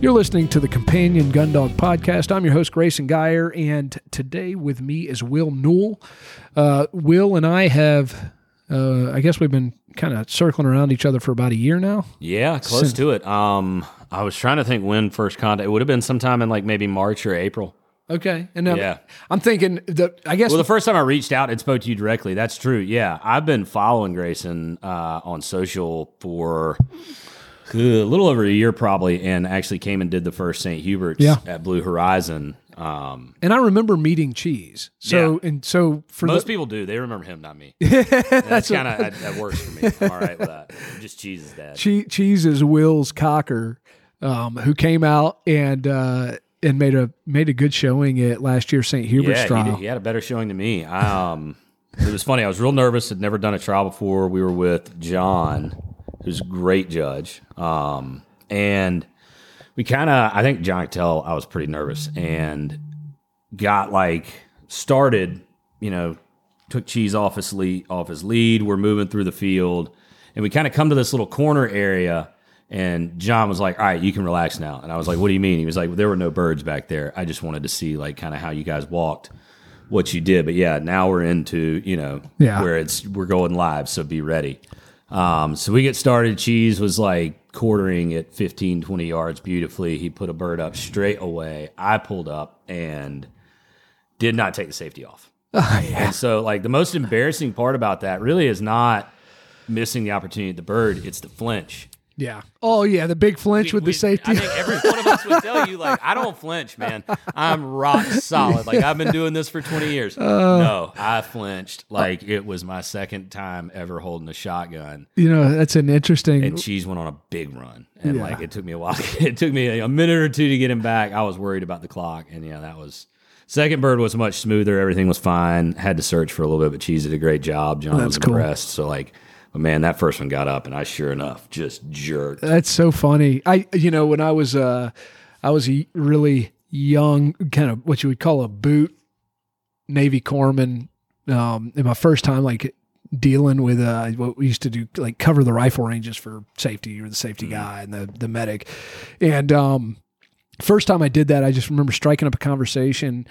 You're listening to the Companion Gundog Podcast. I'm your host, Grayson Geyer, and today with me is Will Newell. Uh, Will and I have, uh, I guess we've been kind of circling around each other for about a year now. Yeah, close Since- to it. Um, I was trying to think when first contact. It would have been sometime in like maybe March or April. Okay, and um, Yeah. I'm thinking that I guess Well, the first time I reached out and spoke to you directly, that's true. Yeah, I've been following Grayson uh, on social for a little over a year probably, and actually came and did the first St. Hubert's Yeah. at Blue Horizon. Um, and I remember meeting Cheese. So Yeah. and so for most the, people do. They remember him, not me. That's kind of that, works for me. I'm all right with that. Just Cheese's dad. Che- Cheese is Will's cocker, um, who came out and uh, and made a made a good showing at last year's St. Hubert's yeah, he, trial. did- he had a better showing than me. Um, it was funny. I was real nervous. Had never done a trial before. We were with John, who's a great judge, um, and we kind of. I think John could tell I was pretty nervous and got like started. You know, took Cheese off his lead. Off his lead. We're moving through the field, and we kind of come to this little corner area. And John was like, "All right, you can relax now." And I was like, "What do you mean?" He was like, "There were no birds back there. I just wanted to see like kind of how you guys walked, what you did." But yeah, now we're into you know Yeah. where it's we're going live, so be ready. Um, so we get started. Cheese was like quartering at 15, 20 yards beautifully. He put a bird up straight away. I pulled up and did not take the safety off. And so, like, the most embarrassing part about that really is not missing the opportunity at the bird, it's the flinch. yeah. Oh yeah, the big flinch with We- the safety. I think every one of would tell you, like, I don't flinch, man. I'm rock solid. Like, I've been doing this for 20 years. Uh. no, I flinched like it was my second time ever holding a shotgun. you know, that's an interesting. And Cheese went on a big run. And, like, it took me a while. it took me a, minute or two to get him back. I was worried about the clock. And, yeah, that was. Second bird was much smoother. Everything was fine. Had to search for a little bit, but Cheese did a great job. John That's was cool. impressed. So, like, but man, that first one got up, and I sure enough just jerked. That's so funny. I, you know, when I was, uh, I was a really young, kind of what you would call a boot Navy corpsman. Um, in my first time, like dealing with uh, what we used to do, like cover the rifle ranges for safety. You're the safety guy and the the medic, and um, first time I did that, I just remember striking up a conversation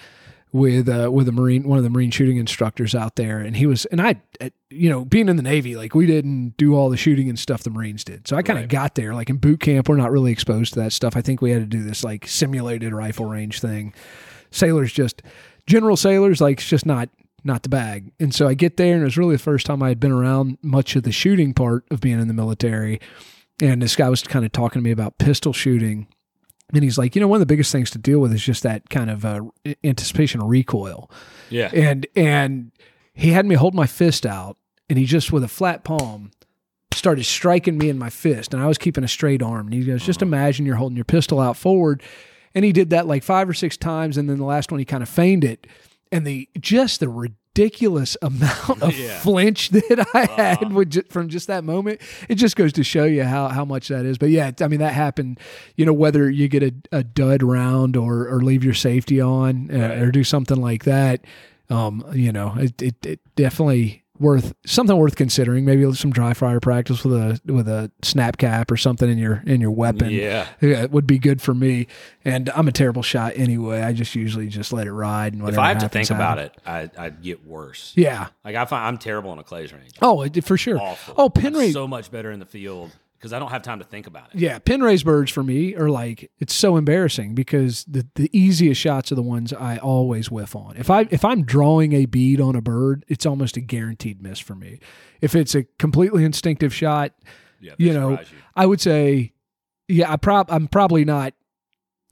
with uh, with a marine, one of the marine shooting instructors out there, and he was, and I, uh, you know, being in the Navy, like we didn't do all the shooting and stuff the Marines did, so I kind of Right. got there, like in boot camp, we're not really exposed to that stuff. I think we had to do this like simulated rifle range thing. Sailors just general sailors, like it's just not not the bag, and so I get there, and it was really the first time I had been around much of the shooting part of being in the military, and this guy was kind of talking to me about pistol shooting. And he's like, you know, one of the biggest things to deal with is just that kind of uh, anticipation recoil. Yeah. And and he had me hold my fist out, and he just with a flat palm started striking me in my fist, and I was keeping a straight arm. And he goes, just imagine you're holding your pistol out forward, and he did that like five or six times, and then the last one he kind of feigned it, and the just the ridiculous amount of Yeah. flinch that I had with ju- from just that moment. It just goes to show you how how much that is. But yeah, I mean that happened. You know, whether you get a, a dud round or or leave your safety on uh, or do something like that. Um, you know, it, it, it definitely worth something worth considering. Maybe some dry fire practice with a with a snap cap or something in your in your weapon. Yeah. Yeah, it would be good for me. And I'm a terrible shot anyway. I just usually just let it ride. And If I have to think about it, I, I'd get worse. yeah. Like I find I'm terrible on a clays range. Oh, for sure. Awful. Oh, pin I'm so much better in the field because I don't have time to think about it. yeah, pin raised birds for me are like it's so embarrassing because the the easiest shots are the ones I always whiff on. If I if I'm drawing a bead on a bird, it's almost a guaranteed miss for me. If it's a completely instinctive shot, Yeah, you know, you. I would say, yeah, I prob I'm probably not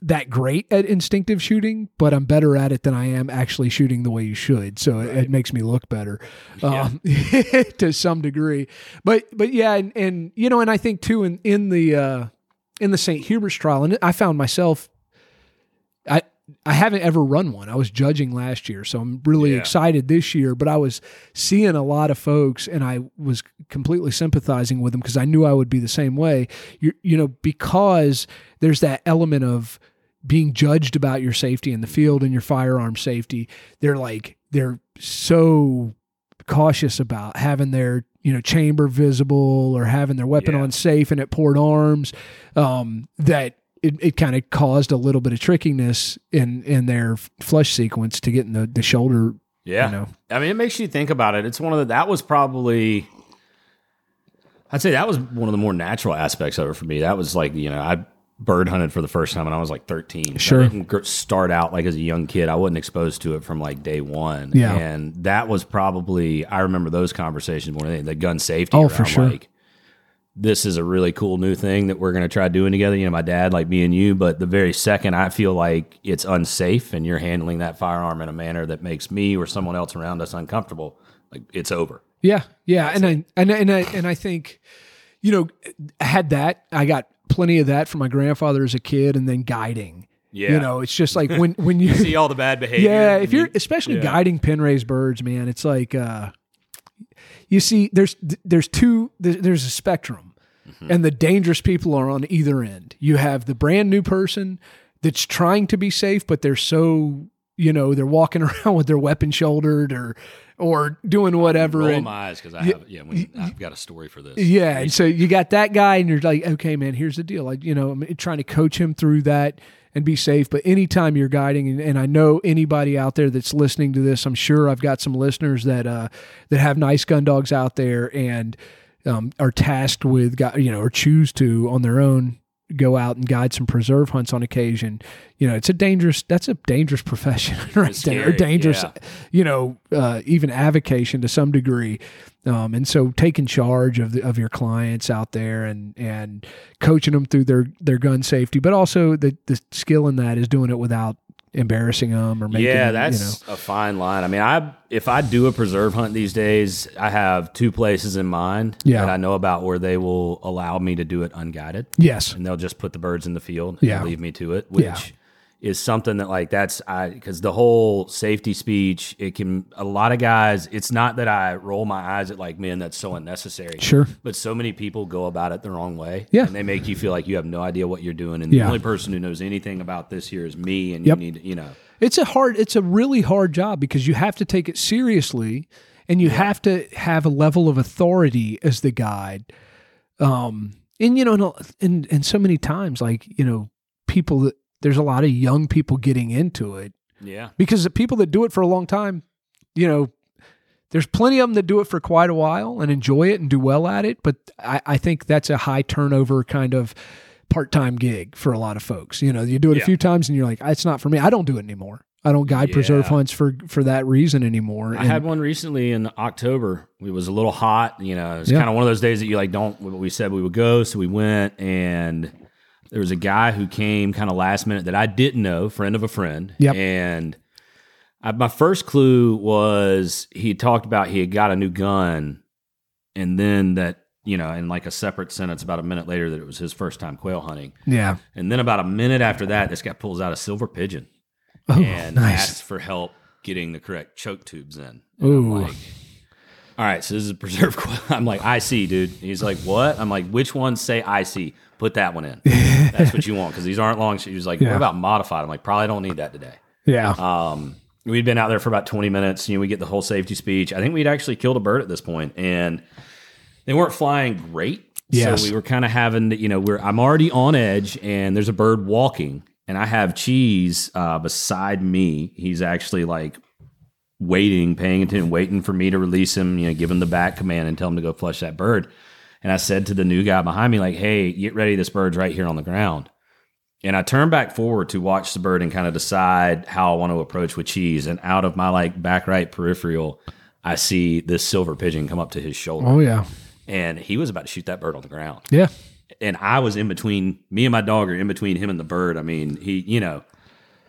that great at instinctive shooting, but I'm better at it than I am actually shooting the way you should. So it, it makes me look better um, to some degree. But but yeah, and, and you know, and I think too in in the uh, in the St. Hubert's trial, and I found myself, I haven't ever run one. I was judging last year, so I'm really Yeah. excited this year. But I was seeing a lot of folks, and I was completely sympathizing with them because I knew I would be the same way. You you know because there's that element of being judged about your safety in the field and your firearm safety. They're like they're so cautious about having their you know chamber visible or having their weapon Yeah. on safe and at port arms um, that it, it kind of caused a little bit of trickiness in in their flush sequence to get in the, the shoulder. Yeah. You know. I mean, it makes you think about it. It's one of the, that was probably, I'd say that was one of the more natural aspects of it for me. That was like, you know, I bird hunted for the first time when I was like 13. Sure. I didn't start out like as a young kid. I wasn't exposed to it from like day one. Yeah. And that was probably, I remember those conversations more than anything, the gun safety. Oh, for sure. Like, this is a really cool new thing that we're going to try doing together. You know, my dad, like me and you, but the very second I feel like it's unsafe and you're handling that firearm in a manner that makes me or someone else around us uncomfortable, like it's over. Yeah, yeah, and I and I- and I and I think, you know, had that. I got plenty of that from my grandfather as a kid, and then guiding. Yeah. You know, it's just like when when you See all the bad behavior. yeah, if you're you- especially yeah. guiding pen raised birds, man, it's like uh, you see, there's there's two there's a spectrum, Mm-hmm. and the dangerous people are on either end. You have the brand new person that's trying to be safe, but they're so you know they're walking around with their weapon shouldered or or doing whatever. roll and- my eyes because I have yeah, when, I've got a story for this. yeah, and so you got that guy, and you're like, okay, man, here's the deal. Like, you know, I'm trying to coach him through that and be safe. But anytime you're guiding, and, and I know anybody out there that's listening to this, I'm sure I've got some listeners that uh, that have nice gun dogs out there and um, are tasked with, you know, or choose to on their own go out and guide some preserve hunts on occasion. You know, it's a dangerous. That's a dangerous profession right It's there. Scary, dangerous, yeah. you know, uh, even avocation to some degree. Um, and so taking charge of the, of your clients out there and and coaching them through their their gun safety, but also the the skill in that is doing it without embarrassing them or making yeah, that's you know. a fine line. I mean, I if I do a preserve hunt these days, I have two places in mind Yeah. that I know about where they will allow me to do it unguided, Yes. and they'll just put the birds in the field Yeah. and leave me to it, which Yeah. Is something that like that's I because the whole safety speech, it can a lot of guys. It's not that I roll my eyes at like man, that's so unnecessary. Sure. But so many people go about it the wrong way. Yeah. And they make you feel like you have no idea what you're doing. And Yeah. the only person who knows anything about this here is me. And Yep. you need, you know, It's a hard it's a really hard job because you have to take it seriously and you have to have a level of authority as the guide. Um and you know and, and and so many times like, you know, people that there's a lot of young people getting into it yeah. because the people that do it for a long time, you know, there's plenty of them that do it for quite a while and enjoy it and do well at it. But I, I think that's a high turnover kind of part time gig for a lot of folks. You know, you do it Yeah. a few times and you're like, ah, it's not for me. I don't do it anymore. I don't guide preserve hunts for for that reason anymore. I And- had one recently in October. It was a little hot. You know, it's Yeah. kind of one of those days that you like don't. We said we would go, so we went, and there was a guy who came kind of last minute that I didn't know, friend of a friend. Yep. And I, my first clue was he talked about he had got a new gun, and then that you know, in like a separate sentence about a minute later that it was his first time quail hunting, yeah. and then about a minute after that, this guy pulls out a silver pigeon Oh, and nice. asks for help getting the correct choke tubes in. And Ooh. like, all right, so this is a preserve quail. I'm like, I see, dude. He's like, what? I'm like, which ones say I see? Put that one in. That's what you want because these aren't long. He was like, Yeah. what about modified? I'm like, probably don't need that today. Yeah. Um, we'd been out there for about 20 minutes. You know, we get the whole safety speech. I think we'd actually killed a bird at this point, and they weren't flying great. Yes. So we were kind of having, to, you know, we're I'm already on edge, and there's a bird walking, and I have cheese uh, beside me. He's actually like waiting, paying attention, waiting for me to release him. You know, give him the back command and tell him to go flush that bird. And I said to the new guy behind me, like, "Hey, get ready. This bird's right here on the ground." And I turn back forward to watch the bird and kind of decide how I want to approach with cheese. And out of my like back right peripheral, I see this silver pigeon come up to his shoulder. oh yeah. And he was about to shoot that bird on the ground. Yeah. And I was in between me and my dog are in between him and the bird. I mean, he, you know,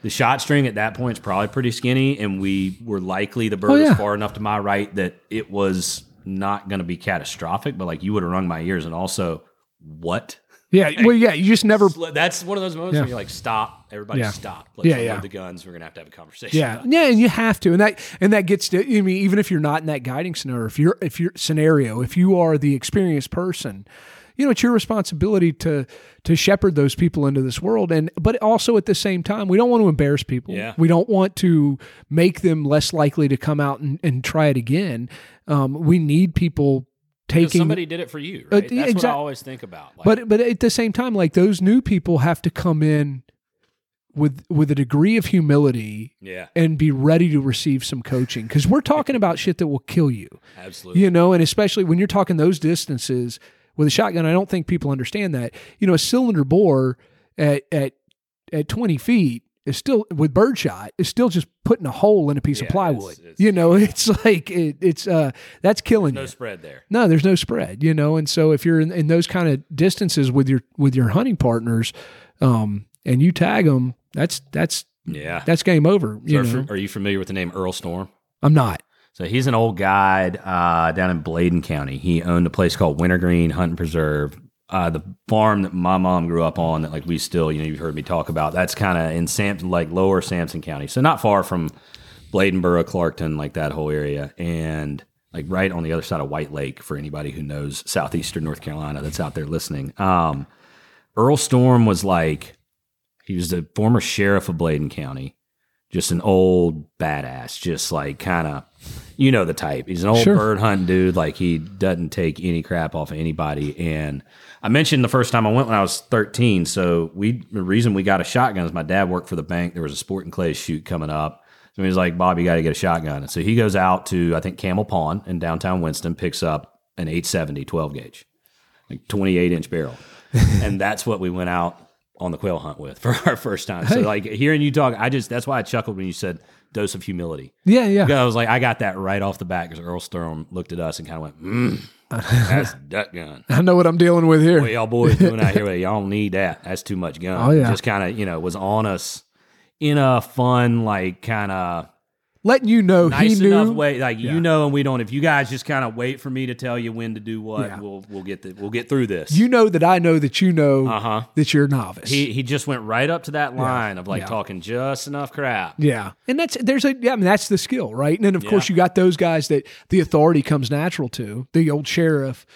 the shot string at that point is probably pretty skinny, and we were likely the oh, bird Oh, yeah. was far enough to my right that it was not going to be catastrophic, but like you would have rung my ears. And also, what? Yeah. Well, yeah. You just never. That's one of those moments Yeah. where you're like, stop, everybody, Yeah. stop. Let's Yeah, yeah. the guns. We're gonna have to have a conversation. Yeah, yeah, and you have to, and that and that gets to. I mean, even if you're not in that guiding scenario, if you're if you're scenario, if you are the experienced person, you know it's your responsibility to to shepherd those people into this world, and but also at the same time, we don't want to embarrass people. Yeah. we don't want to make them less likely to come out and, and try it again. Um, we need people taking somebody did it for you, Uh, right? That's what I always think about. Like, but but at the same time like those new people have to come in with with a degree of humility yeah, and be ready to receive some coaching because we're talking about shit that will kill you absolutely. you know and especially when you're talking those distances with a shotgun i don't think people understand that you know a cylinder bore at at at 20 feet is still with birdshot is still just putting a hole in a piece Yeah, of plywood it's- it's- you know it's like it, it's uh that's killing No you spread there. no, there's no spread, you know, and so if you're in, in those kind of distances with your with your hunting partners, um, and you tag them, that's that's Yeah. that's game over. You So know, are, are you familiar with the name Earl Storm? I'm not. So he's an old guide uh, down in Bladen County. He owned a place called Wintergreen Hunt and Preserve. Uh, the farm that my mom grew up on, that like we still, you know, you've heard me talk about. That's kind of in Sampson, like lower Sampson County, so not far from Bladenboro, Clarkton, like that whole area, and like right on the other side of White Lake. For anybody who knows southeastern North Carolina that's out there listening, um, Earl Storm was like he was the former sheriff of Bladen County, just an old badass, just like kind of, you know, the type. He's an old Sure. bird hunting dude. Like he doesn't take any crap off of anybody. And I mentioned the first time I went when I was 13. So we, the reason we got a shotgun is my dad worked for the bank. There was a sport and clay shoot coming up. So he's like, Bob, you got to get a shotgun. And so he goes out to, I think, Camel Pond in downtown Winston, picks up an 870 12 gauge, like 28 inch barrel. and that's what we went out on the quail hunt with for our first time. So Hey. like hearing you talk, I just that's why I chuckled when you said dose of humility. Yeah, yeah. Because I was like, I got that right off the bat because Earl Storm looked at us and kind of went, mm, "That's duck gun." I know what I'm dealing with here. What y'all boys doing out here? Y'all don't need that. That's too much gun. Oh, yeah. Just kind of you know was on us in a fun like kind of Letting you know nice he enough knew. way. Like Yeah. you know, and we don't. If you guys just kind of wait for me to tell you when to do what, Yeah. we'll we'll get the, we'll get through this. You know that I know that you know uh huh. that you're a novice. He he just went right up to that line of like Yeah. talking just enough crap. Yeah. And that's there's a yeah, I mean that's the skill, right? And then of Yeah. course you got those guys that the authority comes natural to, the old sheriff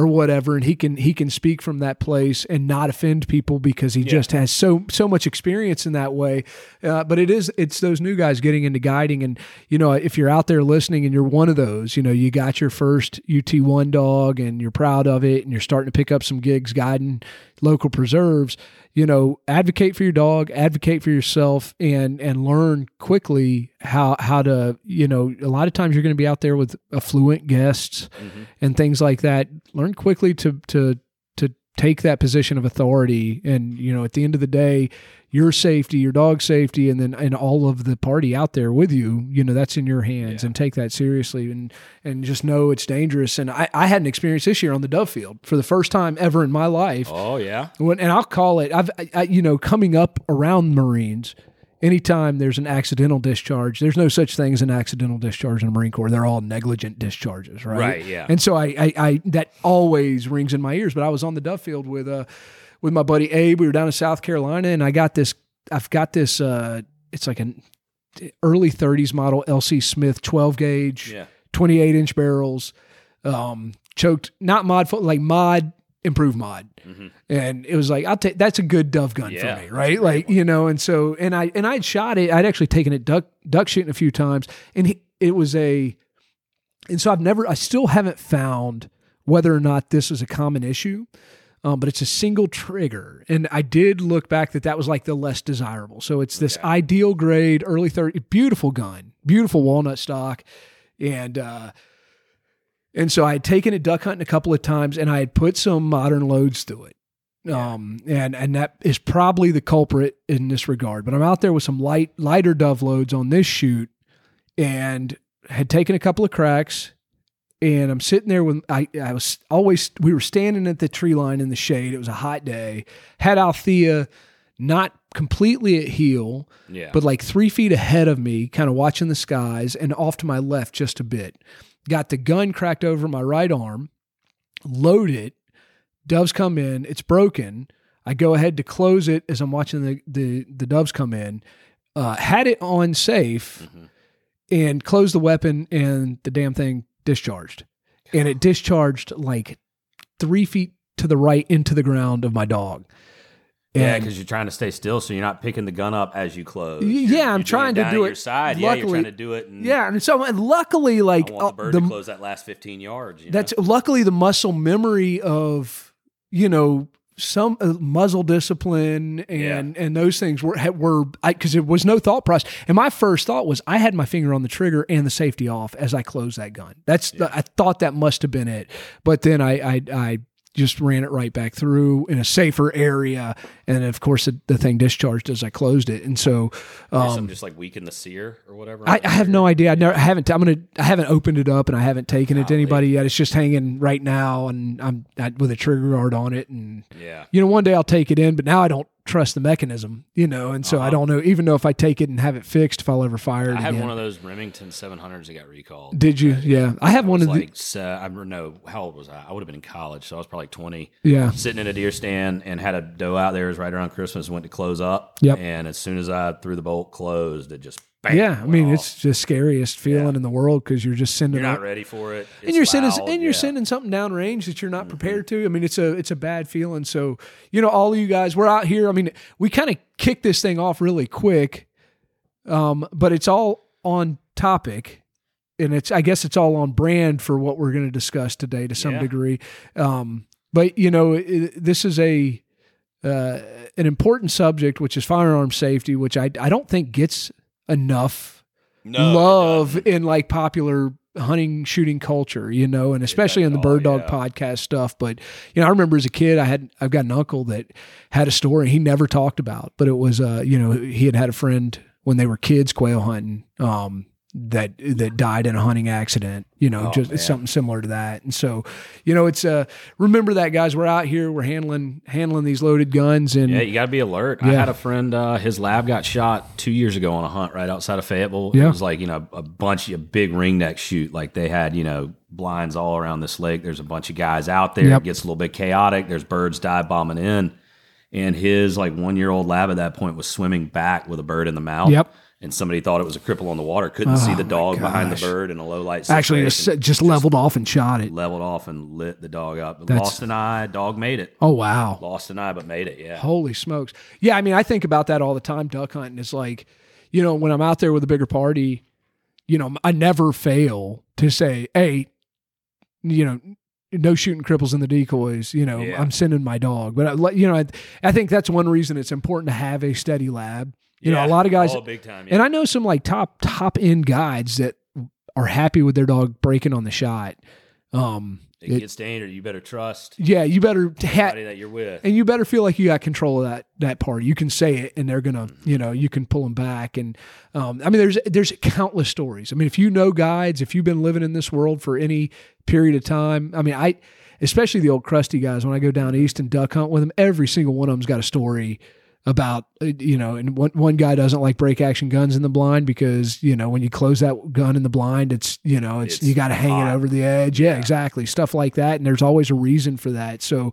or whatever, and he can he can speak from that place and not offend people because he just has so so much experience in that way. Uh, but it is it's those new guys getting into guiding, and you know if you're out there listening and you're one of those, you know you got your first UT one dog and you're proud of it, and you're starting to pick up some gigs guiding local preserves you know advocate for your dog advocate for yourself and and learn quickly how how to you know a lot of times you're going to be out there with affluent guests mm-hmm. and things like that. Learn quickly to to to take that position of authority. And you know at the end of the day your safety your dog's safety and then and all of the party out there with you you know that's in your hands and take that seriously and and just know it's dangerous and i i had an experience this year on the dove field for the first time ever in my life Oh yeah. when, and I'll call it. I've, I, I- you know, coming up around Marines, anytime there's an accidental discharge, there's no such thing as an accidental discharge in the Marine Corps. They're all negligent discharges, right? Right, yeah. And so I, I, I that always rings in my ears. But I was on the Dove Field with, uh, with my buddy Abe. We were down in South Carolina, and I got this. I've got this. Uh, it's like an early 30s model LC Smith 12 gauge. Yeah. 28 inch barrels, um, choked, not mod, like mod, improved mod. And it was like, I'll take, that's a good dove gun Mm-hmm. Yeah, for me. Right. Like, you know, and so, and I, and I'd shot it, I'd actually taken it duck, duck shooting a few times and he, it was a, and so I've never, I still haven't found whether or not this is a common issue. Um, but it's a single trigger, and I did look back that that was like the less desirable. So it's this ideal grade, early thirty, beautiful gun, beautiful walnut stock, and uh, and so I had taken it duck hunting a couple of times, and I had put some modern loads through it. Um, and and that is probably the culprit in this regard. But I'm out there with some light lighter dove loads on this shoot, and had taken a couple of cracks, and I'm sitting there when I I was always we were standing at the tree line in the shade. It was a hot day. Had Althea not completely at heel, Yeah. but like three feet ahead of me, kind of watching the skies, and off to my left just a bit. Got the gun cracked over my right arm, load it. Doves come in. It's broken. I go ahead to close it as I'm watching the the, the doves come in. Uh, had it on safe and closed the weapon, and the damn thing discharged. And it discharged like three feet to the right into the ground of my dog. Yeah, because you're trying to stay still, so you're not picking the gun up as you close. You're- yeah, I'm trying to do it- Your side, yeah, you're trying to do it. And Yeah, and so and luckily, like I want uh, the bird the to close that last 15 yards. You That's know? luckily the muscle memory of you know some uh, muzzle discipline and and those things were were because it was no thought process. And my first thought was I had my finger on the trigger and the safety off as I closed that gun. That's the, I thought that must have been it. But then I I, I just ran it right back through in a safer area, and of course the, the thing discharged as I closed it. And so um, just like weaken the sear or whatever. I, I have no idea. I never, I haven't. I'm gonna. I haven't opened it up, and I haven't taken it to anybody yet. It's just hanging right now, and I'm I, with a trigger guard on it. And Yeah. you know, one day I'll take it in, but now I don't trust the mechanism. You know, and so I Uh-huh. don't know. Even though if I take it and have it fixed, if I'll ever fire it I had again. one of those Remington 700s that got recalled. Did you? Yeah, I have I one of like, se- I don't know, how old was I? I would have been in college, so I was probably like 20. Yeah. Sitting in a deer stand and had a doe out there. It was right around Christmas. Went to close up. Yep. And as soon as I threw the bolt closed, it just bang, Yeah, I mean off. it's the scariest feeling in the world because you're just sending you're not out- ready for it. and you're It's sending and you're yeah. sending something down range that you're not Mm-hmm. prepared to. I mean, it's a it's a bad feeling. So you know, all of you guys, we're out here. I mean, we kind of kicked this thing off really quick, um, but it's all on topic, and it's I guess it's all on brand for what we're going to discuss today to some Yeah. degree. Um, but you know, it, this is a uh, an important subject, which is firearm safety, which I I don't think gets enough No, love in like popular hunting shooting culture you know and especially in the does, bird dog yeah. podcast stuff. But you know i remember as a kid i had i've got an uncle that had a story he never talked about but it was uh you know he had had a friend when they were kids quail hunting. Um that that died in a hunting accident you know Oh, just man. something similar to that and so you know it's uh remember that guys we're out here we're handling handling these loaded guns and Yeah, you got to be alert. I had a friend, uh, his lab got shot two years ago on a hunt right outside of Fayetteville. Yeah. It was like, you know, a bunch of a big ring neck shoot. Like they had, you know, blinds all around this lake. There's a bunch of guys out there. Yep. It gets a little bit chaotic. There's birds dive bombing in. And his like one year old lab at that point was swimming back with a bird in the mouth. Yep. And somebody thought it was a cripple on the water. Couldn't see Oh, the dog behind the bird in a low light. actually just, just leveled off and shot it leveled off and lit the dog up. That's- Lost an eye. Dog made it. oh wow Lost an eye, but made it. Yeah. Holy smokes. Yeah, I mean, I think about that all the time duck hunting. is like, you know, when I'm out there with a bigger party, you know, I never fail to say, hey, you know, no shooting cripples in the decoys, you know, Yeah. I'm sending my dog. But, I, you know, I, I think that's one reason it's important to have a steady lab. You know, a lot of guys, Oh, big time. Yeah. and I know some like top, top end guides that are happy with their dog breaking on the shot. Um, it, it- gets dangerous. You better trust yeah, you better ha- that you're with. and you better feel like you got control of that that part. You can say it, and they're gonna, Mm-hmm. you know, you can pull them back. And um, I mean, there's there's countless stories. I mean, if you know guides, if you've been living in this world for any period of time, I mean, I especially the old crusty guys. When I go down east and duck hunt with them, every single one of them's got a story about uh, you know and one, one guy doesn't like break action guns in the blind because you know when you close that gun in the blind it's you know it's, It's you got to hang it over the edge. Yeah, exactly. Stuff like that. And there's always a reason for that. So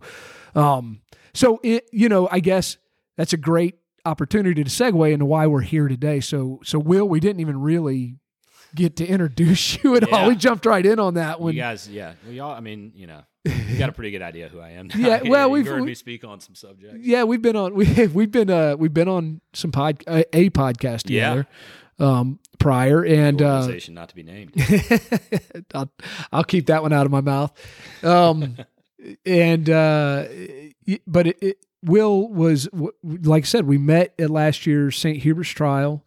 um so it, you know i guess that's a great opportunity to segue into why we're here today. So so will we didn't even really get to introduce you at all. We jumped right in on that one. you guys, yeah. Well, y'all, I mean, you know, you got a pretty good idea who I am. Yeah, well, You've we've- heard we- me speak on some subjects. yeah we've been on we, we've been uh we've been on some pod a, a podcast Yeah. um prior and uh Organization not to be named. I'll, I'll keep that one out of my mouth. Um, and uh, but it, it, Will was like I said, we met at last year's St. Hubert's trial,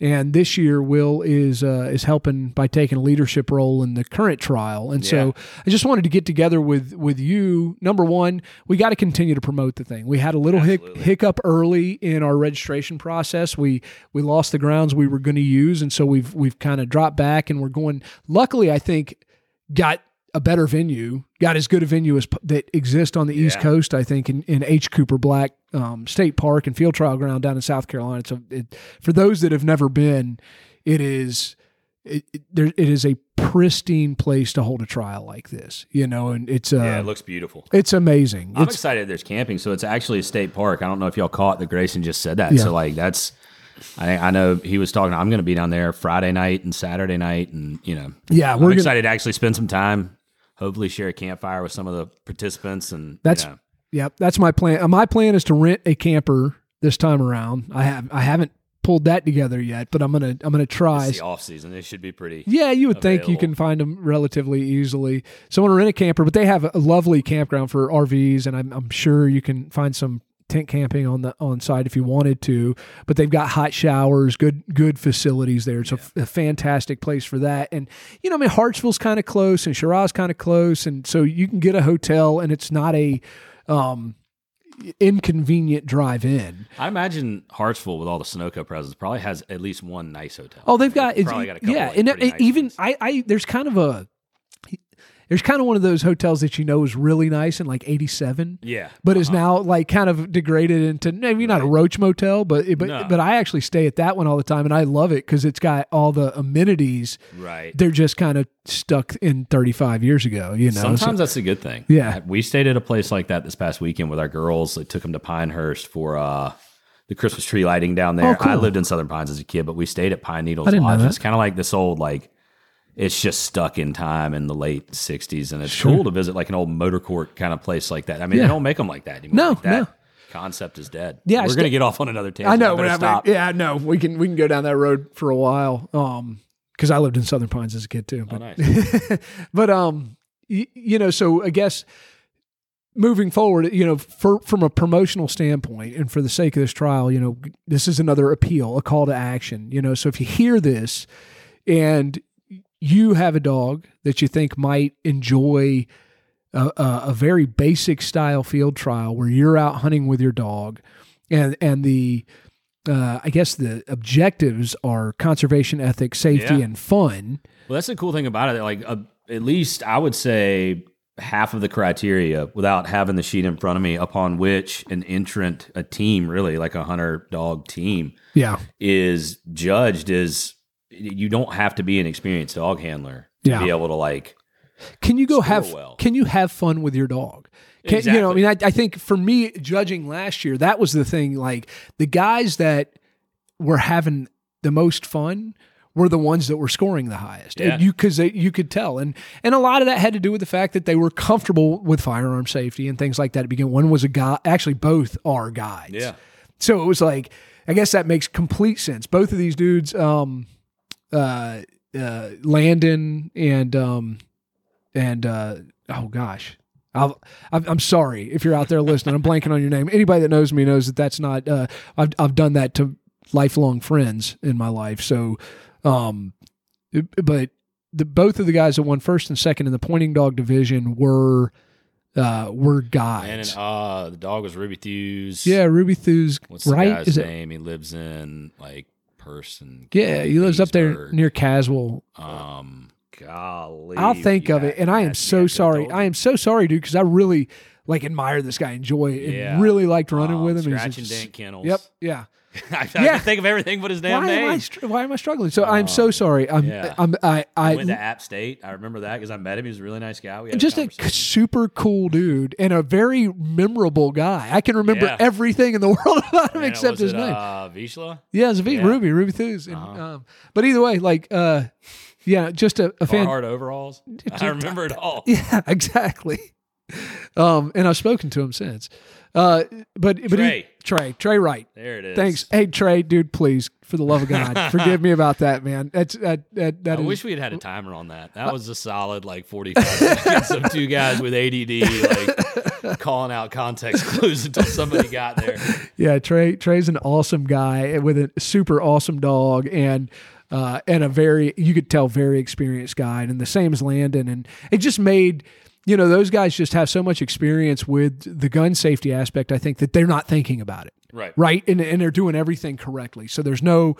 and this year Will is uh, is helping by taking a leadership role in the current trial. And so I just wanted to get together with with you. Number one, we got to continue to promote the thing. We had a little hic- hiccup early in our registration process. We we lost the grounds we were going to use, and so we've we've kind of dropped back, and we're going. Luckily, I think got a better venue, got as good a venue as that exists on the East Coast. I think in, in H. Cooper Black um, State Park and Field Trial Ground down in South Carolina. So it, for those that have never been, it is it, it, there, it is a pristine place to hold a trial like this. You know, and it's uh, yeah, it looks beautiful. it's amazing. I'm It's excited there's camping. So it's actually a state park. I don't know if y'all caught that Grayson just said that. Yeah. So like that's I I know he was talking I'm gonna be down there Friday night and Saturday night and you know yeah, we're gonna, excited to actually spend some time, hopefully share a campfire with some of the participants and That's- you know, Yep, that's my plan. Uh, my plan is to rent a camper this time around. I have I haven't pulled that together yet, but I'm gonna I'm gonna try. It's the off season. It should be pretty. Yeah, you would think you can find them relatively easily. So I'm gonna rent a camper, but they have a lovely campground for RVs, and I'm, I'm sure you can find some tent camping on the on site if you wanted to. But they've got hot showers, good good facilities there. It's a, a fantastic place for that. And you know, I mean, Hartsville's kind of close, and Cheraw kind of close, and so you can get a hotel, and it's not a um, inconvenient drive in. I imagine Hartsville with all the Sonoco presence probably has at least one nice hotel. Oh, they've got it's, probably got a couple yeah, and it- nice even ones. I, I there's kind of a there's kind of one of those hotels that you know is really nice in like 87 yeah, but is uh-huh. now like kind of degraded into maybe not a roach motel but but No. but I actually stay at that one all the time and I love it cuz it's got all the amenities right. they're just kind of stuck in 35 years ago you know So- Sometimes that's a good thing. Yeah. we stayed at a place like that this past weekend with our girls. They took them to Pinehurst for uh, the Christmas tree lighting down there. Oh, cool. I lived in Southern Pines as a kid, but we stayed at Pine Needles I didn't know Lodge. It's kind of like this old like. It's just stuck in time in the late '60s, and it's Sure. cool to visit like an old motor court kind of place like that. I mean, Yeah. they don't make them like that anymore. No, Like, that no. concept is dead. Yeah, we're gonna get off on another tangent. I know I- stop. yeah no we can we can go down that road for a while um cuz I lived in Southern Pines as a kid too Oh, but- nice. but um y- you know so i guess moving forward you know for, from a promotional standpoint and for the sake of this trial you know this is another appeal a call to action you know so if you hear this and you have a dog that you think might enjoy a, a, a very basic style field trial where you're out hunting with your dog and and the uh, I guess the objectives are conservation, ethics, safety, Yeah. and fun. Well, that's the cool thing about it. Like, uh, at least I would say half of the criteria without having the sheet in front of me upon which an entrant, a team, really like a hunter dog team, Yeah, is judged is you don't have to be an experienced dog handler to Yeah. be able to like. Can you go have? well. Can you have fun with your dog? Can, You know, I mean, I, I think for me, judging last year, that was the thing. Like the guys that were having the most fun were the ones that were scoring the highest. Yeah. And you because you could tell, and and a lot of that had to do with the fact that they were comfortable with firearm safety and things like that. To begin, one was a guy. Actually, both are guides. So it was like, I guess that makes complete sense. Both of these dudes, um, uh, uh, Landon and um, and uh, oh gosh, I'm I'm sorry if you're out there listening. I'm blanking on your name. Anybody that knows me knows that that's not. Uh, I've I've done that to lifelong friends in my life. So, um, but the both of the guys that won first and second in the pointing dog division were uh were guys. And uh, the dog was Ruby Thews. yeah, Ruby Thews, What's the right? guy's Is it? name? He lives in like Person. Yeah, he lives up there near Caswell. Um, golly. I'll think of it, and I am so sorry. I am so sorry, dude, because I really like admire this guy, enjoy it, and Yeah. really liked running Um, with him. He's Scratch and just- Dent Kennels. Yep. Yeah. I, Yeah. I can think of everything but his damn Why am I? name. Why am I struggling? So I'm so sorry. I'm. yeah. I'm. I. I I went to App State. I remember that because I met him. He was a really nice guy. We just a conversation. super cool dude and a very memorable guy. I can remember Yeah. everything in the world about him Man, except his it, name. Uh, Vizsla? yeah, it's a V yeah. Ruby, Ruby Thews. And, Uh-huh. um, but either way, like, uh, yeah, just a, a fan. Carhartt overalls. I remember it all. Yeah, exactly. Um, and I've spoken to him since. Uh, but but he- Trey. Trey, Trey Wright. There it is. Thanks. Hey Trey, dude, please, for the love of God, forgive me about that, man. That's that that that I is- wish we had had a timer on that. That was a solid like 45 seconds of two guys with ADD like calling out context clues until somebody got there. yeah. Trey Trey's an awesome guy with a super awesome dog and. Uh, and a very, you could tell, very experienced guy, and the same as Landon, and it just made, you know, those guys just have so much experience with the gun safety aspect. I think that they're not thinking about it. Right. right and, and they're doing everything correctly so there's no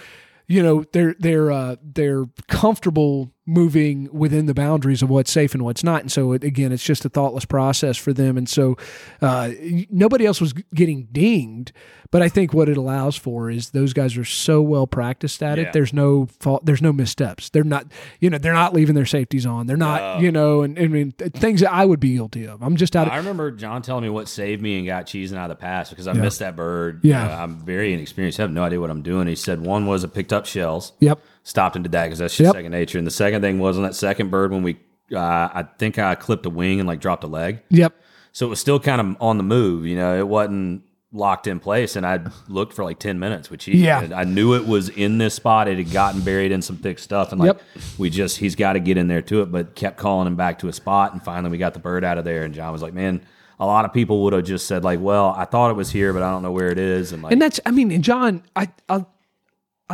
you know they're they're uh, they're comfortable moving within the boundaries of what's safe and what's not and so it, again it's just a thoughtless process for them and so uh, nobody else was getting dinged but i think what it allows for is those guys are so well practiced at Yeah. it there's no fault there's no missteps they're not you know they're not leaving their safeties on they're not No. you know and i mean things that i would be guilty of i'm just out of I remember John telling me what saved me and got cheesing out of the pass because I Yeah. missed that bird. Yeah. Uh, I'm very inexperienced. I have no idea what I'm doing. He said one was I picked up shells, yep stopped and did that because that's just Yep. second nature. And the second thing was on that second bird when we, uh, I think I clipped a wing and like dropped a leg. yep So it was still kind of on the move. You know, it wasn't locked in place, and I looked for like ten minutes, which he Yeah. I knew it was in this spot. It had gotten buried in some thick stuff, and like Yep. we just he's got to get in there to it, but kept calling him back to a spot, and finally we got the bird out of there. And John was like, "Man." A lot of people would have just said like, "Well, I thought it was here, but I don't know where it is." And like, And that's, I mean, and John, I, I,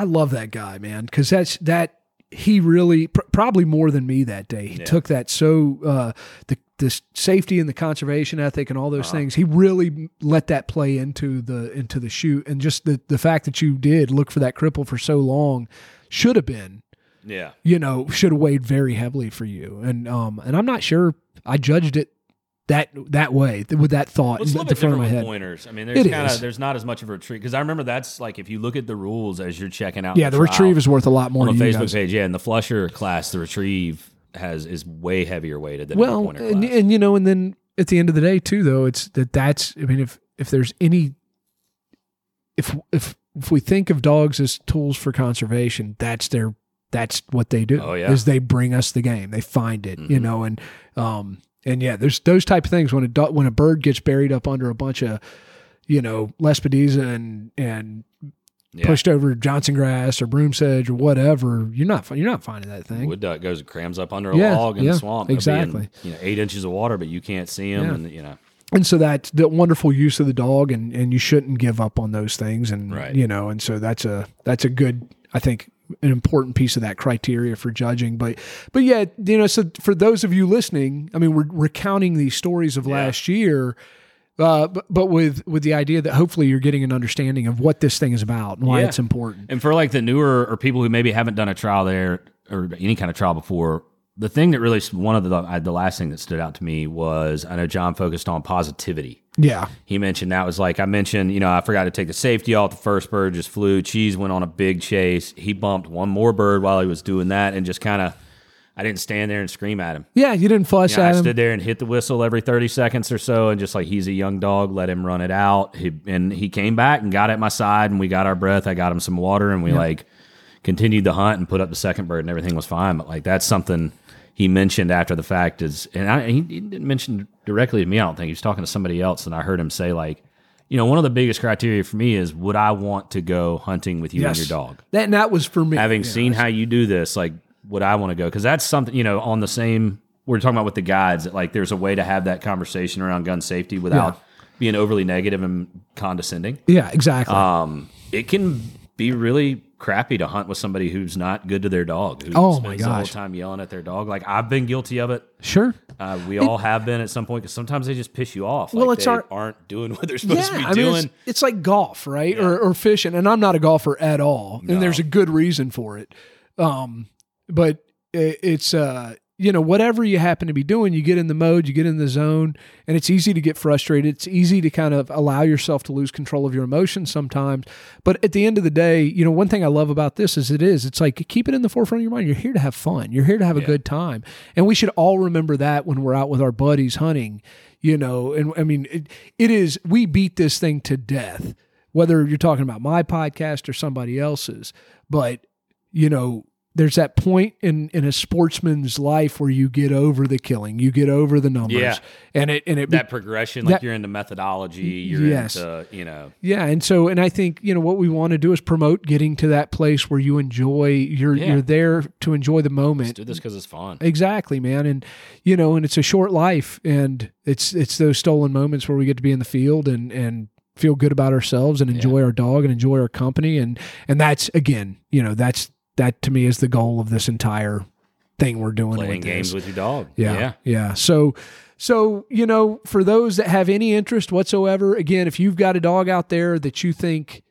I love that guy, man, because that's that he really pr- probably more than me that day. He took that so uh, the the safety and the conservation ethic and all those things. He really let that play into the into the shoot, and just the the fact that you did look for that cripple for so long should have been yeah, you know, should have weighed very heavily for you. And um and I'm not sure I judged it that that way with that thought Well, it's a in little the bit front of different my head. pointers. I mean, there's kind of there's not as much of a retrieve because I remember that's like if you look at the rules as you're checking out. Yeah, the trial retrieve is worth a lot more on the Facebook page. Yeah, in the flusher class, the retrieve has is way heavier weighted than the Well, pointer and, class. and you know, and then at the end of the day too, though, it's that that's. I mean, if if there's any, if if if we think of dogs as tools for conservation, that's their that's what they do. Oh, yeah. Mm-hmm. is they bring us the game, they find it, you know, and um and yeah, there's those type of things when a do- when a bird gets buried up under a bunch of you know Lespedeza and and Yeah. pushed over Johnson grass or broom sedge or whatever, you're not you're not finding that thing. Wood duck goes and crams up under a Yeah, log in yeah, the swamp. They'll in, exactly. you know, eight inches of water, but you can't see them, and you know, and so that the wonderful use of the dog and and you shouldn't give up on those things and Right. you know and so that's a that's a good i think an important piece of that criteria for judging. But but yeah you know so for those of you listening i mean we're recounting these stories of last year uh, but, but with with the idea that hopefully you're getting an understanding of what this thing is about and why Yeah. it's important. And for like the newer or people who maybe haven't done a trial there or any kind of trial before, the thing that really one of the the last thing that stood out to me was I know John focused on positivity. yeah He mentioned that was like I mentioned, you know, I forgot to take the safety off. The first bird just flew. Cheese went on a big chase. He bumped one more bird while he was doing that, and just kind of, I didn't stand there and scream at him. yeah you didn't flush You know, I at him stood there and hit the whistle every 30 seconds or so, and just like he's a young dog, let him run it out. He, and he came back and got at my side, and we got our breath. I got him some water, and we like continued the hunt and put up the second bird, and everything was fine. But like that's something he mentioned after the fact is, and I, he, didn't mention directly to me. I don't think he was talking to somebody else, and I heard him say like, you know, one of the biggest criteria for me is would I want to go hunting with you and your dog? that and that was for me having Yeah. seen how you do this, like, would I want to go? Because that's something, you know, on the same, we're talking about with the guides, that like there's a way to have that conversation around gun safety without being overly negative and condescending. yeah exactly Um, it can be really crappy to hunt with somebody who's not good to their dog. Who Oh, my spends the whole gosh. time yelling at their dog. Like I've been guilty of it. sure Uh, we all have been at some point because sometimes they just piss you off. Well, like it's they our- aren't doing what they're supposed to be I mean, doing. it's, it's like golf, right? Or, or fishing. And I'm not a golfer at all. And there's a good reason for it. Um, but it, it's, uh, you know, whatever you happen to be doing, you get in the mode, you get in the zone, and it's easy to get frustrated. It's easy to kind of allow yourself to lose control of your emotions sometimes. But at the end of the day, you know, one thing I love about this is it is, it's like keep it in the forefront of your mind. You're here to have fun. You're here to have a good time. And we should all remember that when we're out with our buddies hunting, you know, and I mean, it, it is, we beat this thing to death, whether you're talking about my podcast or somebody else's. But, you know, there's that point in, in a sportsman's life where you get over the killing, you get over the numbers, Yeah. and it and it that progression, like you're into methodology, you're Yes. into, you know, Yeah, and so and I think you know what we want to do is promote getting to that place where you enjoy you're Yeah. you're there to enjoy the moment. do this because it's fun. Exactly, man, and you know, and it's a short life, and it's it's those stolen moments where we get to be in the field and and feel good about ourselves and enjoy our dog and enjoy our company, and and that's again, you know, that's that to me is the goal of this entire thing we're doing Playing with games this. with your dog. Yeah, yeah. yeah. So, so you know, for those that have any interest whatsoever, again, if you've got a dog out there that you think,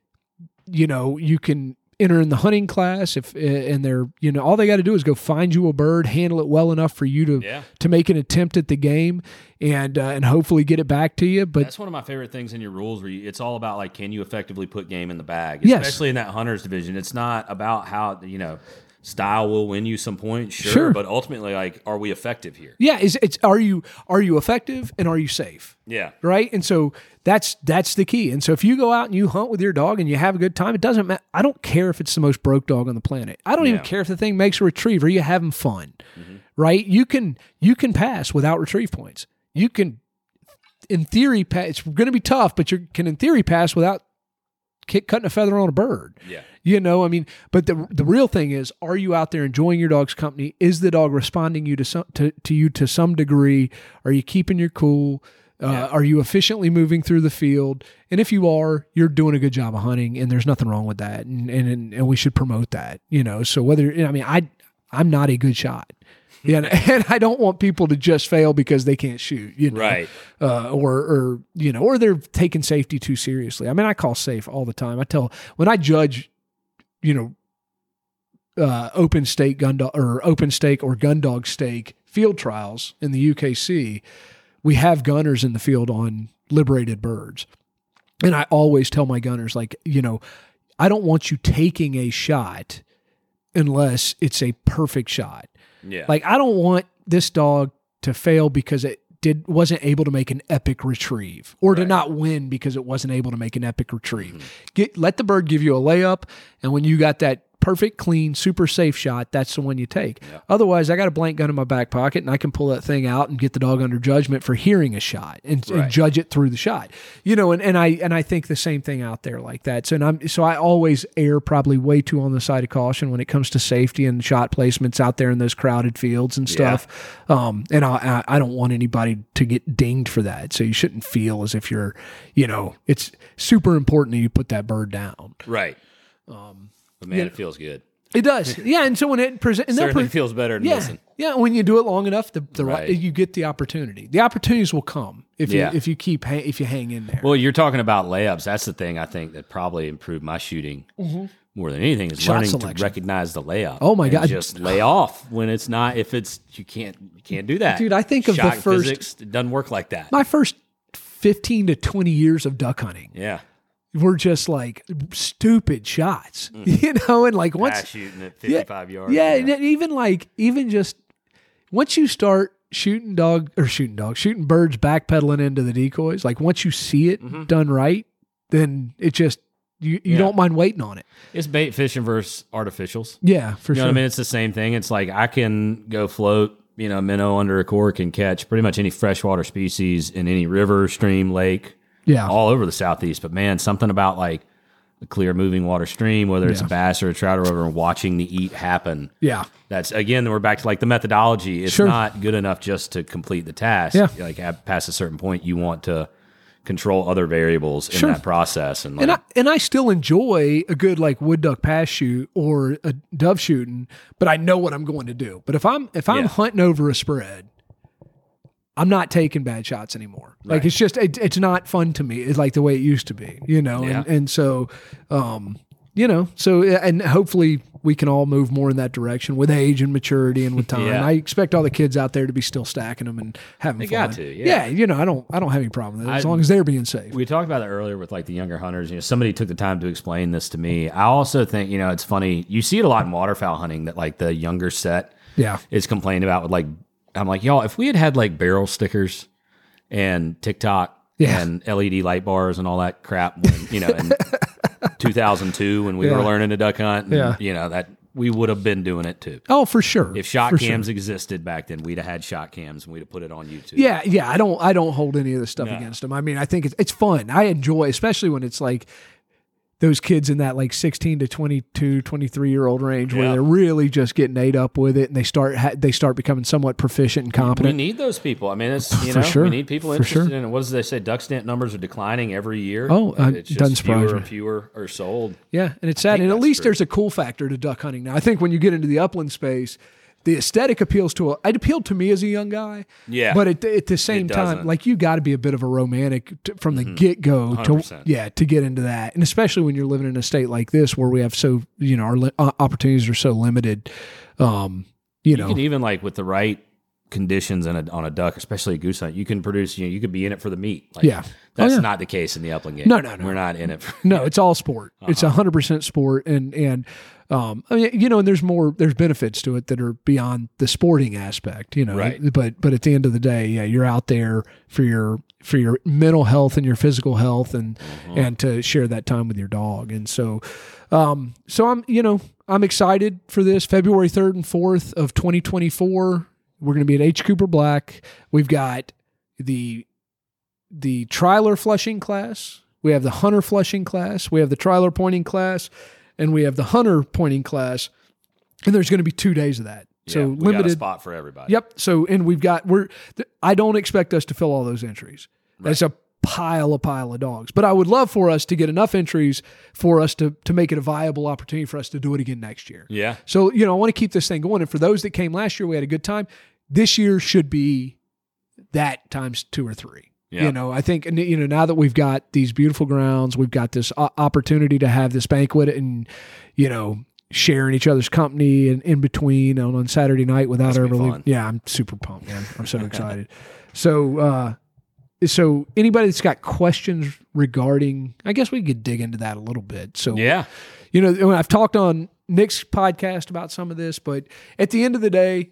you know, you can enter in the hunting class, if and they're, you know, all they got to do is go find you a bird, handle it well enough for you to Yeah. to make an attempt at the game, and uh, and hopefully get it back to you. But That's one of my favorite things in your rules where you, it's all about like, can you effectively put game in the bag? Yes. Especially in that hunters division. It's not about how, you know, style will win you some points, sure, Sure. But ultimately, like, are we effective here? yeah, is it's are you are you effective and are you safe? Yeah. right? And so that's that's the key. And so if you go out and you hunt with your dog and you have a good time, it doesn't matter. I don't care if it's the most broke dog on the planet. I don't even care if the thing makes a retrieve or you having fun, mm-hmm. right? You can you can pass without retrieve points. You can in theory pass. It's going to be tough, but you can in theory pass without kick, cutting a feather on a bird. Yeah. You know, I mean, but the the real thing is, are you out there enjoying your dog's company? Is the dog responding you to some to, to you to some degree? Are you keeping your cool? Uh, Yeah. Are you efficiently moving through the field? And if you are, you're doing a good job of hunting, and there's nothing wrong with that. And and and we should promote that. You know, so whether I mean, I I'm not a good shot. Yeah, and I don't want people to just fail because they can't shoot. You know, Right. uh, or or you know, or they're taking safety too seriously. I mean, I call safe all the time. I tell when I judge, you know, uh, open stake gun dog or open stake or gun dog stake field trials in the UKC, we have gunners in the field on liberated birds, and I always tell my gunners like, you know, I don't want you taking a shot unless it's a perfect shot. Yeah. Like I don't want this dog to fail because it did wasn't able to make an epic retrieve or to not win because it wasn't able to make an epic retrieve. Mm-hmm. Get let the bird give you a layup and when you got that perfect clean super safe shot that's the one you take. Yeah. Otherwise I got a blank gun in my back pocket and I can pull that thing out and get the dog under judgment for hearing a shot and, and judge it through the shot. You know and, and I and I think the same thing out there like that. So and I'm so I always err probably way too on the side of caution when it comes to safety and shot placements out there in those crowded fields and Yeah. stuff. Um, and I, I I don't want anybody to get dinged for that. So you shouldn't feel as if you're, you know, it's super important that you put that bird down. right. Um, But man, yeah. it feels good. It does, yeah. And so when it presents, Certainly pre- feels better than yeah, yeah. When you do it long enough, the, the Right. you get the opportunity. The opportunities will come if Yeah. you if you keep hang, if you hang in there. Well, you're talking about layups. That's the thing I think that probably improved my shooting more than anything is Mm-hmm. Shot learning selection. to recognize the layup. Oh my God. Just lay off when it's not. If it's you can't you can't do that, Dude, I think of the first- physics. It doesn't work like that. My first fifteen to twenty years of duck hunting yeah, were just like stupid shots, you know, and like once shooting at 55 yards. Yeah, and even like even just once you start shooting dog or shooting dog, shooting birds backpedaling into the decoys, like once you see it done right, then it just you, you Mm-hmm. Yeah. don't mind waiting on it. it's bait fishing versus artificials. Yeah, for You know sure. what I mean? It's the same thing. It's like I can go float, you know, minnow under a cork and catch pretty much any freshwater species in any river, stream, lake, Yeah. all over the southeast. But man, something about like a clear moving water stream, whether it's Yeah. a bass or a trout or whatever, and watching the eat happen. Yeah. That's again, we're back to like the methodology. It's Sure. not good enough just to complete the task. Yeah. Like at, past a certain point, you want to control other variables in Sure. that process. And like, And I and I still enjoy a good like wood duck pass shoot or a dove shooting, but I know what I'm going to do. But if I'm if I'm Yeah. hunting over a spread, I'm not taking bad shots anymore. Like it's just it, it's not fun to me. It's like the way it used to be, you know. Yeah. And and so, um, you know, so and hopefully we can all move more in that direction with age and maturity and with time. Yeah. I expect all the kids out there to be still stacking them and having They fun. got to, yeah. you know, I don't I don't have any problem with it as I- long as they're being safe. we talked about it earlier with like the younger hunters. You know, somebody took the time to explain this to me. I also think, you know, it's funny. You see it a lot in waterfowl hunting that like the younger set yeah. is complaining about with like, I'm like, y'all, if we had had like barrel stickers and TikTok Yeah. and LED light bars and all that crap, when, you know, in 2002 when we Yeah. were learning to duck hunt, and, Yeah. you know, that we would have been doing it too. Oh, for sure. If shot For sure. cams existed back then, we'd have had shot cams and we'd have put it on YouTube. Yeah, yeah. I don't I don't hold any of this stuff No. against them. I mean, I think it's it's fun. I enjoy, especially when it's like those kids in that like 16 to 22, 23 year old range where they're really just getting ate up with it and they start ha- they start becoming somewhat proficient and competent. We need those people. I mean, it's you know, sure. we need people interested sure. in it. What does they say? Duck stamp numbers are declining every year. Oh, uh, it's just doesn't surprise fewer and fewer are sold. yeah, and it's sad. And at least true. there's a cool factor to duck hunting. Now, I think when you get into the upland space, the aesthetic appeals to a, it appealed to me as a young guy. Yeah. But at, at the same time. Mm-hmm. like you got to be a bit of a romantic t- from the get go to yeah to get into that, and especially when you're living in a state like this where we have so you know our li- uh, opportunities are so limited. Um, you You know, even like with the right conditions a, on a duck, especially a goose hunt, you can produce. You know, you could be in it for the meat. Like, Yeah. Oh, that's yeah. not the case in the upland game. No, no, no. We're not in it. For, No, it's all sport. It's Uh-huh. a hundred percent sport, and and um, I mean, you know, and there's more, there's benefits to it that are beyond the sporting aspect, you know. Right. But but at the end of the day, yeah, you're out there for your for your mental health and your physical health, and Mm-hmm. and to share that time with your dog, and so, um, so I'm you know I'm excited for this February third and fourth of 2024. We're going to be at H Cooper Black. We've got the the trialer flushing class, we have the hunter flushing class, we have the trialer pointing class, and we have the hunter pointing class. And there's going to be two days of that. So Yeah, we got a limited. spot for everybody. Yep. So and we've got we're I don't expect us to fill all those entries. That's a pile a pile of dogs. But I would love for us to get enough entries for us to to make it a viable opportunity for us to do it again next year. Yeah. So, you know, I want to keep this thing going. And for those that came last year, we had a good time. This year should be that times two or three. Yeah. You know, I think, you know, now that we've got these beautiful grounds, we've got this opportunity to have this banquet and, you know, sharing each other's company and in between on, on Saturday night without ever leaving. Yeah, I'm super pumped, man. I'm so excited. So, uh, so anybody that's got questions regarding, I guess we could dig into that a little bit. So, Yeah. you know, I've talked on Nick's podcast about some of this, but at the end of the day,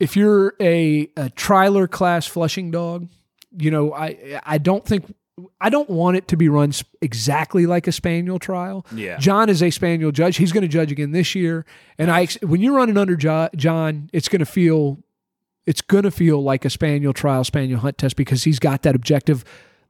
if you're a, a trialer class flushing dog, you know, I I don't think I don't want it to be run exactly like a spaniel trial. Yeah. John is a spaniel judge. He's going to judge again this year, and I when you're running under John, it's going to feel it's going to feel like a spaniel trial, spaniel hunt test because he's got that objective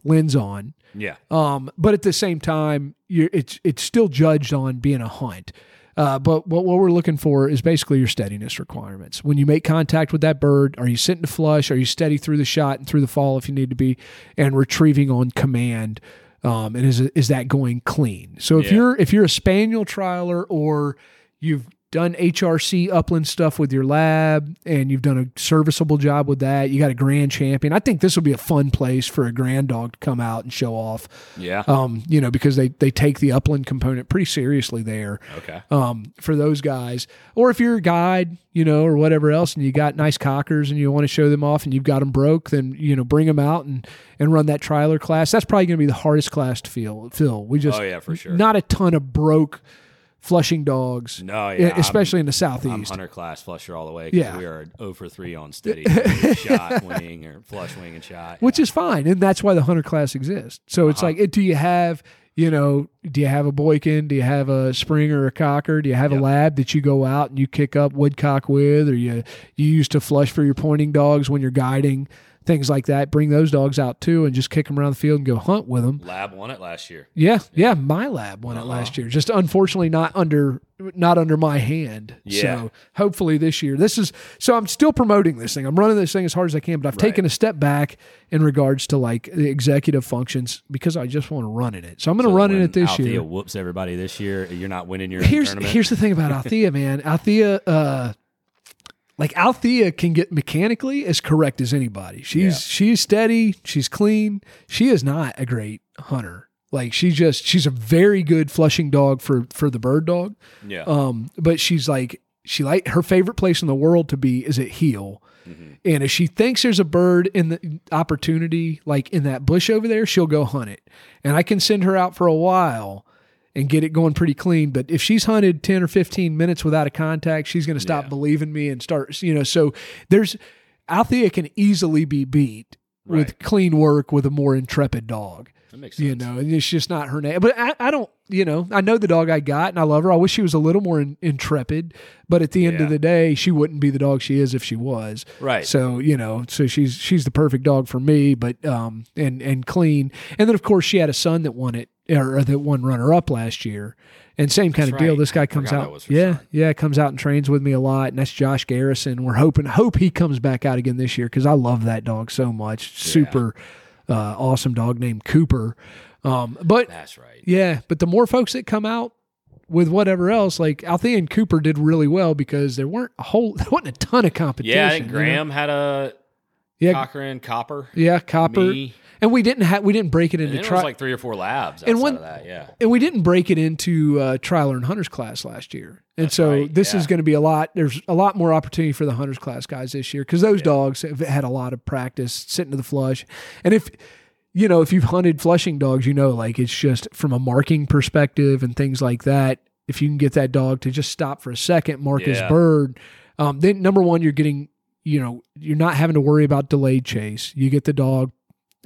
lens on. Yeah. Um, but at the same time, you're, it's it's still judged on being a hunt. Uh, but what, what we're looking for is basically your steadiness requirements. When you make contact with that bird, are you sitting to flush? Are you steady through the shot and through the fall if you need to be, and retrieving on command? Um, and is is that going clean? So if Yeah. you're if you're a spaniel trialer or you've done HRC upland stuff with your lab and you've done a serviceable job with that, you got a grand champion. I think this will be a fun place for a grand dog to come out and show off Yeah. um, you know, because they they take the upland component pretty seriously there. okay. Um, for those guys, or if you're a guide, you know, or whatever else, and you got nice cockers and you want to show them off, and you've got them broke, then you know, bring them out and and run that trialer class. That's probably going to be the hardest class to fill. Fill. We just Oh yeah, for sure. not a ton of broke flushing dogs, no, yeah. I'm- especially in the southeast. I'm, hunter class flusher all the way. Yeah. We are 0 for 3 on steady shot, wing, or flush, wing, and shot. which is fine, and that's why the hunter class exists. So it's Uh-huh. like, do you have, you know, do you have a boykin? Do you have a springer or a cocker? Do you have Yep. a lab that you go out and you kick up woodcock with, or you you use to flush for your pointing dogs when you're guiding, things like that? Bring those dogs out too, and just kick them around the field and go hunt with them. Lab won it last year. Yeah, yeah. My lab won it Uh-huh. last year. Just unfortunately not under not under my hand. Yeah. So hopefully this year. This is so I'm still promoting this thing. I'm running this thing as hard as I can, but I've Right. taken a step back in regards to like the executive functions because I just want to run in it. So I'm going to So run in it this Althea year. whoops everybody this year. You're not winning your Here's tournament. here's the thing about Althea, man. Althea uh like Althea can get mechanically as correct as anybody. She's Yeah. she's steady, she's clean. She is not a great hunter. Like she just she's a very good flushing dog for for the bird dog. yeah. Um, but she's like she like her favorite place in the world to be is at heel. Mhm. And if she thinks there's a bird in the opportunity, like in that bush over there, she'll go hunt it. And I can send her out for a while and get it going pretty clean. But if she's hunted 10 or 15 minutes without a contact, she's going to stop Yeah. believing me and start, you know. So there's Althea can easily be beat with clean work with a more intrepid dog That makes sense. you know, and it's just not her name. But I, I don't, you know, I know the dog I got and I love her. I wish she was a little more in, intrepid, but at the end Yeah. of the day, she wouldn't be the dog she is if she was. Right. So, you know, so she's she's the perfect dog for me, but um and and clean. And then of course she had a son that won it or, that won runner up last year. And same kind That's of deal. right. This guy comes out. Yeah, son. yeah, comes out and trains with me a lot, and that's Josh Garrison. We're hoping hope he comes back out again this year because I love that dog so much. Super uh, awesome dog named Cooper. Um, but That's right. yeah, but the more folks that come out with whatever else, like Althea and Cooper did really well because there weren't a whole, there wasn't a ton of competition. Yeah, I think you know? Graham had a yeah, Cochran Copper. yeah, Copper, Me. And we didn't have, we didn't break it into it tri- was like three or four labs And when- that. Yeah. and we didn't break it into uh, trialer and hunters class last year. And That's so right, this yeah. is going to be a lot. There's a lot more opportunity for the hunters class guys this year because those Yeah. dogs have had a lot of practice sitting to the flush. And if you know if you've hunted flushing dogs, you know like it's just from a marking perspective and things like that. If you can get that dog to just stop for a second, mark his bird, um, then number one you're getting you know you're not having to worry about delayed chase. You get the dog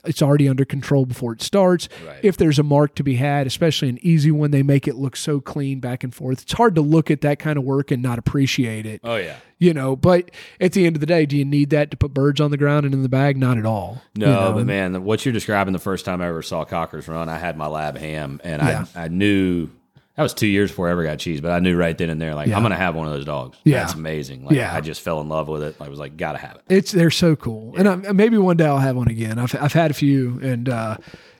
it's already under control before it starts. Right. If there's a mark to be had, especially an easy one, they make it look so clean back and forth. It's hard to look at that kind of work and not appreciate it. Oh yeah. You know, but at the end of the day, do you need that to put birds on the ground and in the bag? Not at all. No, You know, but man, what you're describing the first time I ever saw cockers run, I had my lab ham, and Yeah. I I knew that was two years before I ever got cheese, but I knew right then and there, like Yeah. I'm gonna have one of those dogs. Yeah. that's amazing. Like Yeah. I just fell in love with it. I was like, gotta have it. It's they're so cool, and I, maybe one day I'll have one again. I've I've had a few, and uh,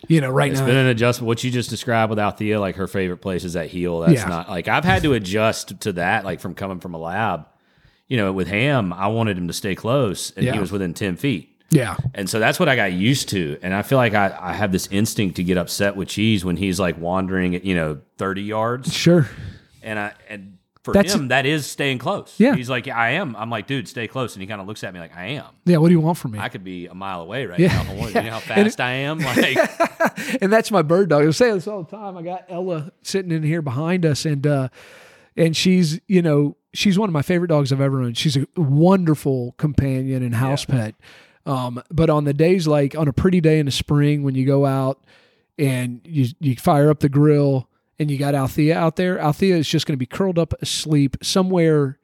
you know, right It's now, it's been an adjustment. What you just described with Althea, like her favorite place is that heel. That's Yeah. not like I've had to adjust to that, like from coming from a lab. You know, with Ham, I wanted him to stay close, and Yeah. he was within ten feet. Yeah, And so that's what I got used to. And I feel like I, I have this instinct to get upset with Cheese when he's like wandering at, you know, 30 yards. sure, And I and for That's- him, that is staying close. Yeah. He's like, I am. I'm like, dude, stay close. And he kind of looks at me like, I am. yeah. What do you want from me? I could be a mile away right Yeah. now. I wanted. You know how fast I am? Like, and that's my bird dog. I say this all the time. I got Ella sitting in here behind us, and uh, and she's you know she's one of my favorite dogs I've ever owned. She's a wonderful companion and house pet. Um, but on the days like on a pretty day in the spring when you go out and you you fire up the grill and you got Althea out there, Althea is just going to be curled up asleep somewhere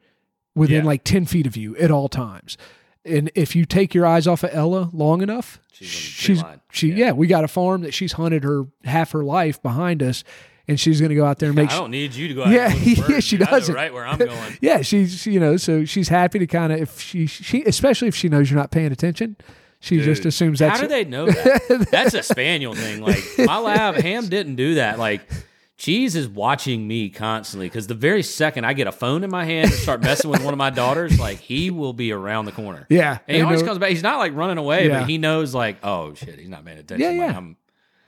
within Yeah. like ten feet of you at all times. And if you take your eyes off of Ella long enough, She's on the tree she's she yeah. we got a farm that she's hunted her half her life behind us, and she's going to go out there and make I don't need you to go out Yeah, and yeah, she dude. Know doesn't. right where I'm going. yeah she's you know so she's happy to kind of if she she especially if she knows you're not paying attention, she just assumes that's How do they know that? That's a spaniel thing. Like my lab, Ham didn't do that. Like Cheese is watching me constantly because the very second I get a phone in my hand and start messing with one of my daughters, like he will be around the corner. yeah And he always uh, comes back. He's not like running away, Yeah. but he knows like, oh shit, he's not paying attention. Yeah, Like, yeah. I'm-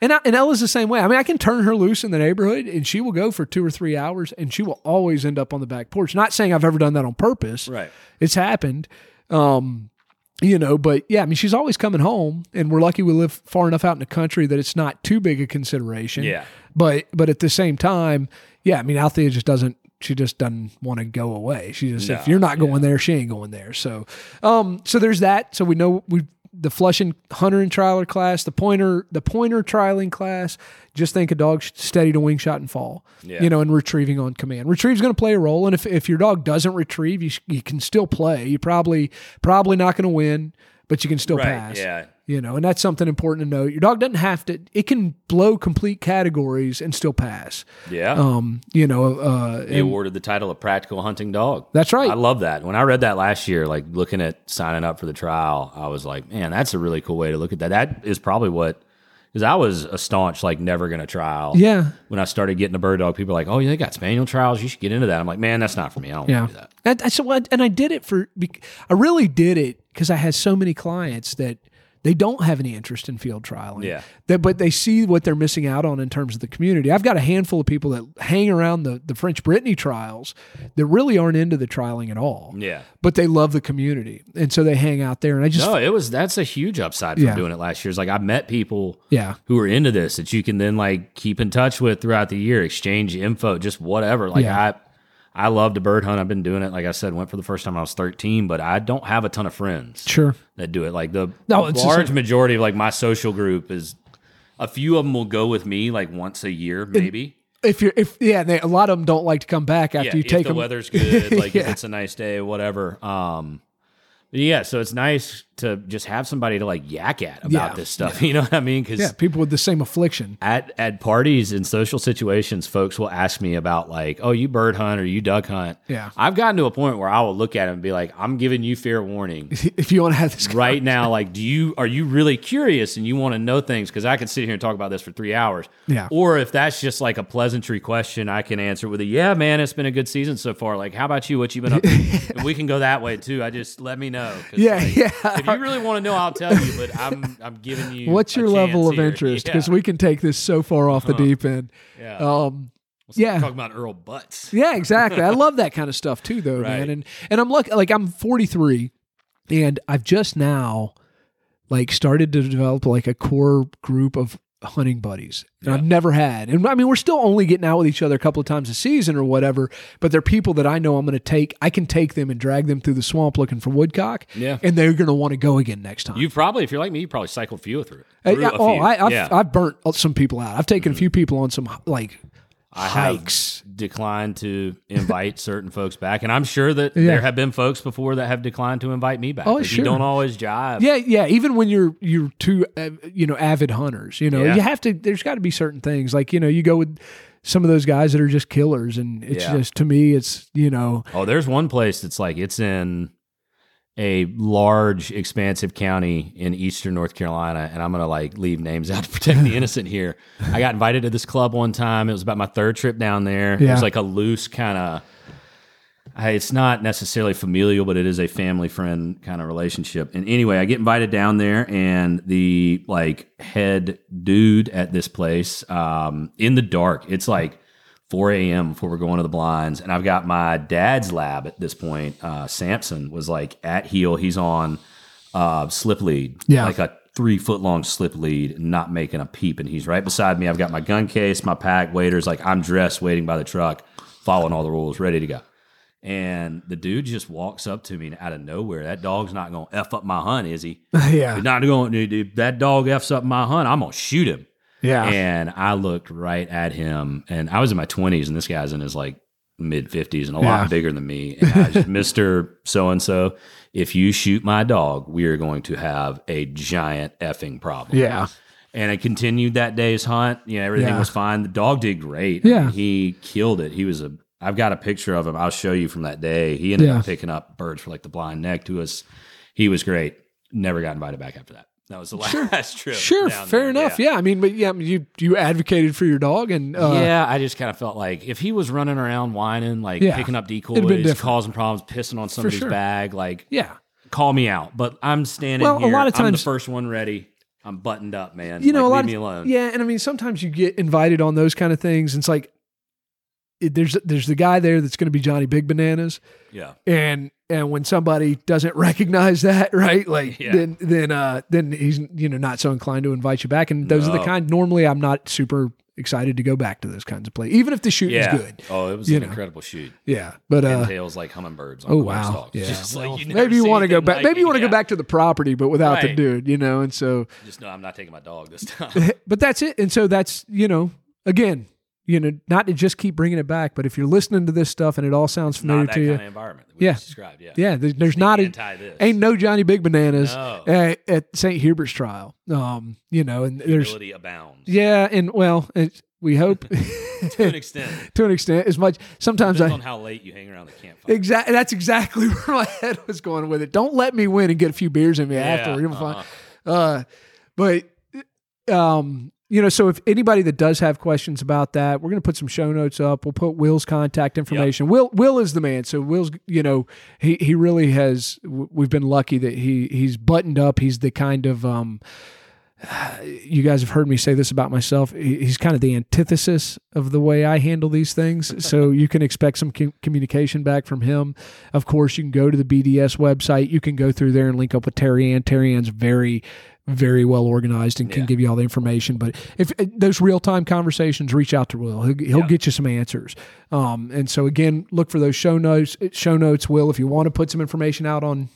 And, I, and Ella's the same way. I mean, I can turn her loose in the neighborhood and she will go for two or three hours and she will always end up on the back porch. Not saying I've ever done that on purpose. right. It's happened. Um, you know, but yeah, I mean, she's always coming home and we're lucky we live far enough out in the country that it's not too big a consideration. Yeah. But, but at the same time, yeah, I mean, Althea just doesn't, she just doesn't want to go away. She just, if you're not going there, she ain't going there. So, um, so there's that. So we know we the Flushing Hunter and Trialer class, the Pointer, the Pointer Trialing class. Just think a dog steady to wing shot and fall, Yeah. you know, and retrieving on command. Retrieve's going to play a role, and if if your dog doesn't retrieve, you sh- you can still play. You probably probably not going to win, but you can still Right. pass. Yeah. You know, and that's something important to note. Your dog doesn't have to; it can blow complete categories and still pass. Yeah. Um, you know, uh, They and- awarded the title of practical hunting dog. that's right. I love that. When I read that last year, like looking at signing up for the trial, I was like, man, that's a really cool way to look at that. That is probably what, because I was a staunch, like, never going to trial. yeah, When I started getting a bird dog, people were like, oh, yeah, they got spaniel trials. You should get into that. I'm like, man, that's not for me. I don't Yeah. want to do that. And, so and I did it for, bec- I really did it because I had so many clients that they don't have any interest in field trialing. Yeah. That, but they see what they're missing out on in terms of the community. I've got a handful of people that hang around the, the French Brittany trials that really aren't into the trialing at all. Yeah. But they love the community. And so they hang out there. And I just, No, it was, that's a huge upside from Yeah. doing it last year. It's like, I met people yeah. who are into this that you can then like keep in touch with throughout the year, exchange info, just whatever. Like Yeah. I I love to bird hunt. I've been doing it. Like I said, went for the first time when I was 13, but I don't have a ton of friends Sure. that do it. Like the No, large majority of like my social group is a few of them will go with me like once a year, maybe. If you're, if, yeah, they, a lot of them don't like to come back after yeah, you if take the them. weather's good, like if it's a nice day, whatever. Um, yeah, so it's nice to just have somebody to like yak at about Yeah, this stuff. You know what I mean? Because yeah. People with the same affliction. at at parties and social situations, folks will ask me about like, oh, you bird hunt or you duck hunt. Yeah. I've gotten to a point where I will look at it and be like, I'm giving you fair warning If you want to have this right now. Like, do you are you really curious and you want to know things? Because I could sit here and talk about this for three hours. Yeah. Or if that's just like a pleasantry question, I can answer with a yeah, man, it's been a good season so far. Like, how about you? What you been up to? and we can go that way too. I just let me know. 'Cause, Yeah, like, yeah. If you really want to know, I'll tell you. But I'm I'm giving you. What's your level of here. interest? Yeah. Because we can take this so far off the deep end. Yeah. Um, yeah. Talking about Earl Butz. yeah, exactly. I love that kind of stuff too, though, man. And and I'm lucky. Like I'm 43, and I've just now like started to develop like a core group of hunting buddies, and Yeah. I've never had. And I mean, we're still only getting out with each other a couple of times a season or whatever. But they're people that I know I'm going to take. I can take them and drag them through the swamp looking for woodcock. Yeah. and they're going to want to go again next time. You probably, if you're like me, you probably cycled few through. Uh, through yeah, a oh. I, I've, yeah. I've burnt some people out. I've taken a few people on some like I have declined to invite certain folks back, and I'm sure that Yeah. there have been folks before that have declined to invite me back. Oh, sure. You don't always jive. Yeah, yeah. Even when you're you're two, uh, you know, avid hunters, you know, Yeah. you have to. There's got to be certain things like you know, you go with some of those guys that are just killers, and it's Yeah. just to me, it's you know, Oh, there's one place that's like it's in a large, expansive county in eastern North Carolina, and I'm gonna like leave names out to protect the innocent here. I got invited to this club one time. It was about my third trip down there. It was like a loose kind of. It's not necessarily familial, but it is a family friend kind of relationship. And anyway, I get invited down there, and the like head dude at this place, um, in the dark, it's like 4 a.m. before we're going to the blinds. And I've got my dad's lab at this point. Uh, Samson was like at heel. He's on uh, slip lead, Yeah. like a three foot long slip lead, not making a peep. And he's right beside me. I've got my gun case, my pack, waiters. Like I'm dressed, waiting by the truck, following all the rules, ready to go. And the dude just walks up to me out of nowhere. That dog's not going to F up my hunt, is he? yeah, He's not going to, dude. That dog F's up my hunt. I'm going to shoot him. Yeah, And I looked right at him, and I was in my 20s, and this guy's in his like mid 50s and a Yeah. lot bigger than me. And I just, Mr. So and so, if you shoot my dog, we are going to have a giant effing problem. yeah, And I continued that day's hunt. You know, everything Yeah. was fine. The dog did great. Yeah. He killed it. He was a, I've got a picture of him. I'll show you from that day. He ended Yeah. up picking up birds for like the blind neck to us. He was great. Never got invited back after that. That was the last trip. Sure, fair there. enough. Yeah. I mean, but yeah, you you advocated for your dog, and uh, yeah, I just kind of felt like if he was running around whining, like Yeah. picking up decoys, causing problems, pissing on somebody's sure. bag, like yeah, call me out. But I'm standing Well, a lot of I'm the times- first one ready. I'm buttoned up, man. you know, Like, a lot leave of me alone. yeah, and I mean, sometimes you get invited on those kind of things, and it's like it, there's there's the guy there that's going to be Johnny Big Bananas, yeah. and and when somebody doesn't recognize that, right, like Yeah. then then uh then he's you know not so inclined to invite you back, and those are the kind. Normally, I'm not super excited to go back to those kinds of plays, even if the shooting's Yeah. good. Oh, it was You an know. incredible shoot. Yeah, but uh, Pintails like hummingbirds on oh wow, yeah. Just like you maybe you want to go back. like maybe you want to Yeah. go back to the property, but without the dude, you know. And so, Just no, I'm not taking my dog this time. but that's it. And so that's you know, again, you know, not to just keep bringing it back, but if you're listening to this stuff and it all sounds familiar to you, kind of environment that we Yeah. described. Yeah. yeah, there's, there's not a, ain't no Johnny Big Bananas No. at, at St. Hubert's trial. Um, you know, and there's abounds. yeah, and well, it, we hope To an extent. to an extent as much. Sometimes Depends I on how late you hang around the campfire. exactly that's exactly where my head was going with it. Don't let me win and get a few beers in me after. You're fine. uh-huh. Uh, but um, you know, so if anybody that does have questions about that, we're going to put some show notes up. We'll put Will's contact information. Will Will is the man. So Will's, you know, he he really has. We've been lucky that he he's buttoned up. He's the kind of um. You guys have heard me say this about myself. He's kind of the antithesis of the way I handle these things. So you can expect some com- communication back from him. Of course, you can go to the BDS website. You can go through there and link up with Terry Ann. Terry Ann's very, very well organized and can Yeah. give you all the information. But if uh, those real time conversations, reach out to Will. He'll, he'll Yeah. get you some answers. Um, and so again, look for those show notes. Show notes, Will. If you want to put some information out on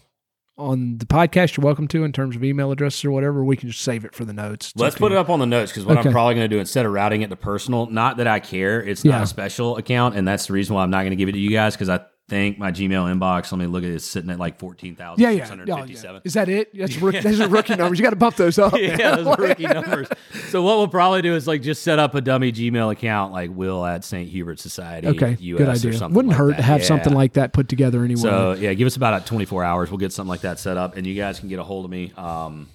on the podcast, you're welcome to in terms of email addresses or whatever. We can just save it for the notes. Let's put it up on the notes because what Okay. I'm probably going to do instead of routing it to personal, not that I care, it's not Yeah. a special account, and that's the reason why I'm not going to give it to you guys because I think my Gmail inbox. Let me look at it. It's sitting at like fourteen thousand Yeah, yeah. Oh, yeah. Is that it? That's rookie, those are rookie numbers. You got to bump those up. Yeah, those rookie numbers. So what we'll probably do is like just set up a dummy Gmail account, like Will at St. Hubert Society. Okay, US good Or idea. something Wouldn't like hurt that. to have Yeah. something like that put together anyway. So yeah, give us about 24 hours. We'll get something like that set up, and you guys can get a hold of me. Um,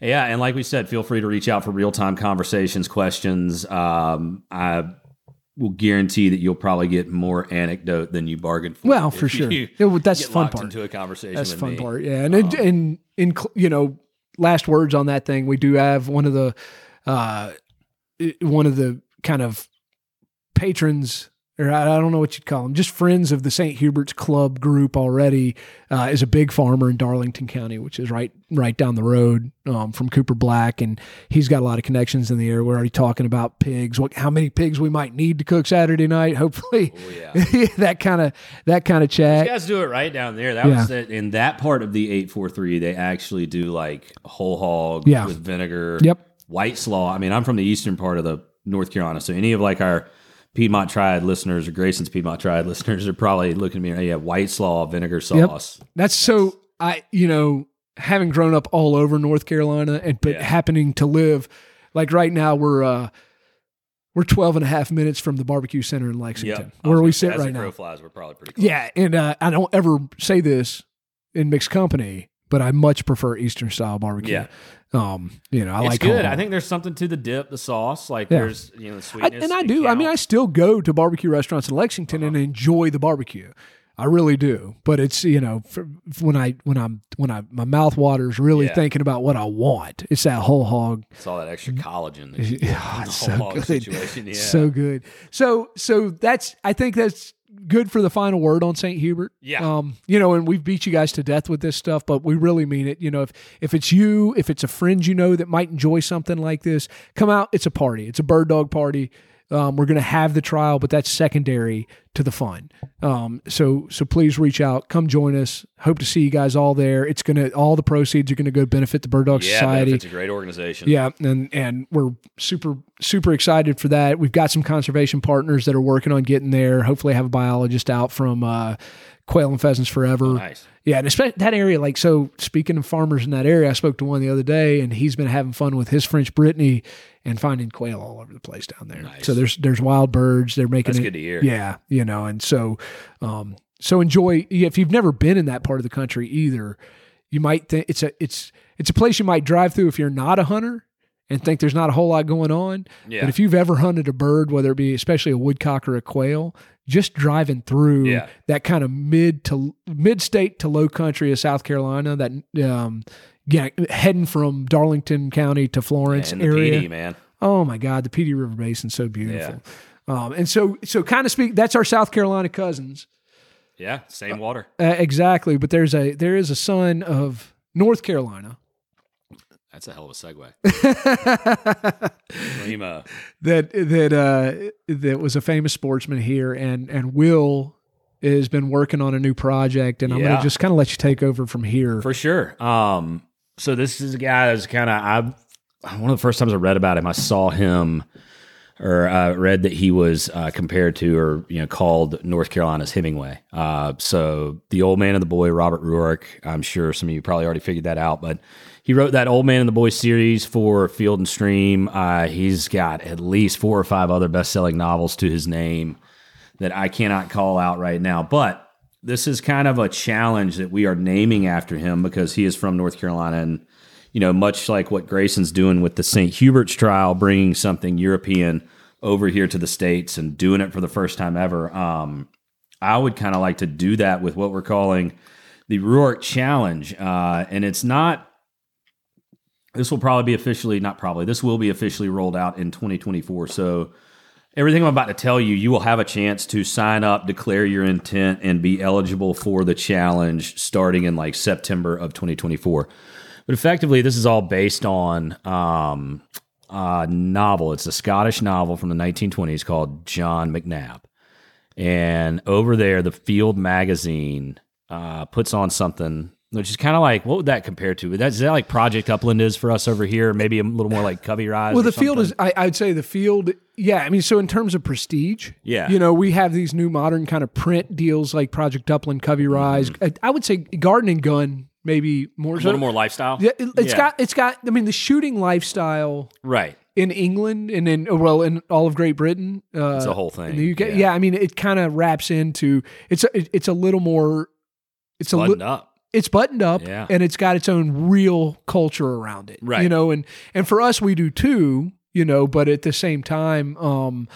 yeah, and like we said, feel free to reach out for real time conversations, questions. Um, I will guarantee that you'll probably get more anecdote than you bargained for. Well, for sure. well, that's the fun part. Into a conversation. That's fun me. part. Yeah, and and, and in you know, last words on that thing. We do have one of the uh, one of the kind of patrons or I, I don't know what you'd call them, just friends of the St. Hubert's Club group already, uh, is a big farmer in Darlington County, which is right right down the road um, from Cooper Black, and he's got a lot of connections in the area. We're already talking about pigs, what how many pigs we might need to cook Saturday night. Hopefully, Oh, yeah. that kind of that kind of You chat. guys do it right down there. That Yeah. was the, in that part of the eight four three. They actually do like whole hog Yeah. with vinegar. Yep. White slaw. I mean, I'm from the eastern part of the North Carolina, so any of like our Piedmont Triad listeners or Grayson's Piedmont Triad listeners are probably looking at me. Yeah, white slaw vinegar sauce. That's so I you know having grown up all over North Carolina and but Yeah. happening to live like right now we're uh we're 12 and a half minutes from the barbecue center in Lexington Yep. where we sit right now. flies, we're probably pretty close. Yeah, and uh, I don't ever say this in mixed company, but I much prefer Eastern style barbecue. Yeah. Um, you know, I it's like good. home. I think there's something to the dip, the sauce. Like Yeah. there's you know the I, sweetness. and I do. I mean, I still go to barbecue restaurants in Lexington and enjoy the barbecue. I really do. But it's you know for, when I when I'm when I my mouth waters really Yeah. thinking about what I want. It's that whole hog. it's all that extra collagen. That you Yeah, it's so good. Situation. Yeah. So good. So so that's I think that's good for the final word on St. Hubert. Yeah. Um, you know, and we've beat you guys to death with this stuff, but we really mean it. You know, if if it's you, if it's a friend you know that might enjoy something like this, come out. It's a party. It's a bird dog party. Um, we're gonna have the trial, but that's secondary to the fun. Um, so so please reach out, come join us. Hope to see you guys all there. It's gonna all the proceeds are gonna go benefit the Bird Dog yeah, Society. it's a great organization. Yeah, and and we're super super excited for that. We've got some conservation partners that are working on getting there. Hopefully, have a biologist out from uh, Quail and Pheasants Forever. Nice. Yeah, and especially that area. Like so, speaking of farmers in that area, I spoke to one the other day, and he's been having fun with his French Brittany and finding quail all over the place down there. Nice. So there's there's wild birds. They're making That's it. good to hear. Yeah, you know, and so um, so enjoy. If you've never been in that part of the country either, you might think it's a it's it's a place you might drive through if you're not a hunter and think there's not a whole lot going on. Yeah. But if you've ever hunted a bird, whether it be especially a woodcock or a quail, just driving through Yeah. that kind of mid to mid state to low country of South Carolina, that um, yeah, heading from Darlington County to Florence and area. Pee Dee, man. Oh my God, the Pee Dee River Basin's so beautiful. Um, and so, so kind of speak. That's our South Carolina cousins, Yeah, same water. uh, exactly. But there's a there is a son of North Carolina That's a hell of a segue. Lima. that that uh, that was a famous sportsman here, and and Will has been working on a new project, and I'm Yeah. gonna just kind of let you take over from here. For sure. Um, so this is a guy that's kind of I. One of the first times I read about him, I saw him, or uh, read that he was uh, compared to, or you know, called North Carolina's Hemingway. Uh, so the old man and the boy, Robert Ruark. I'm sure some of you probably already figured that out, but he wrote that Old Man and the Boy series for Field and Stream. Uh, he's got at least four or five other best-selling novels to his name that I cannot call out right now, but this is kind of a challenge that we are naming after him because he is from North Carolina and you know much like what Grayson's doing with the St. Hubert's trial bringing something European over here to the states and doing it for the first time ever um, I would kind of like to do that with what we're calling the Ruark challenge uh, and it's not this will probably be officially not probably this will be officially rolled out in 2024 so everything I'm about to tell you, you will have a chance to sign up, declare your intent, and be eligible for the challenge starting in like September of 2024. But effectively, this is all based on um, a novel. It's a Scottish novel from the 1920s called John Macnab. And over there, the Field magazine uh, puts on something which is kind of like what would that compare to? Is that, is that like Project Upland is for us over here? Maybe a little more like Covey Rise. Well, the field is, I, I'd say the field, yeah. I mean, so in terms of prestige, Yeah. you know, we have these new modern kind of print deals like Project Upland, Covey Rise. I, I would say Garden and Gun, maybe more Mm-hmm. a so. little more lifestyle. Yeah, it, has Yeah. got, it's got, I mean, the shooting lifestyle right. in England and in, well, in all of Great Britain. Uh, It's a whole thing. in the UK. yeah. Yeah. I mean, it kind of wraps into, it's a, it, it's a little more, it's a little, up. It's buttoned up Yeah. and it's got its own real culture around it Right. you know and and for us we do too you know but at the same time um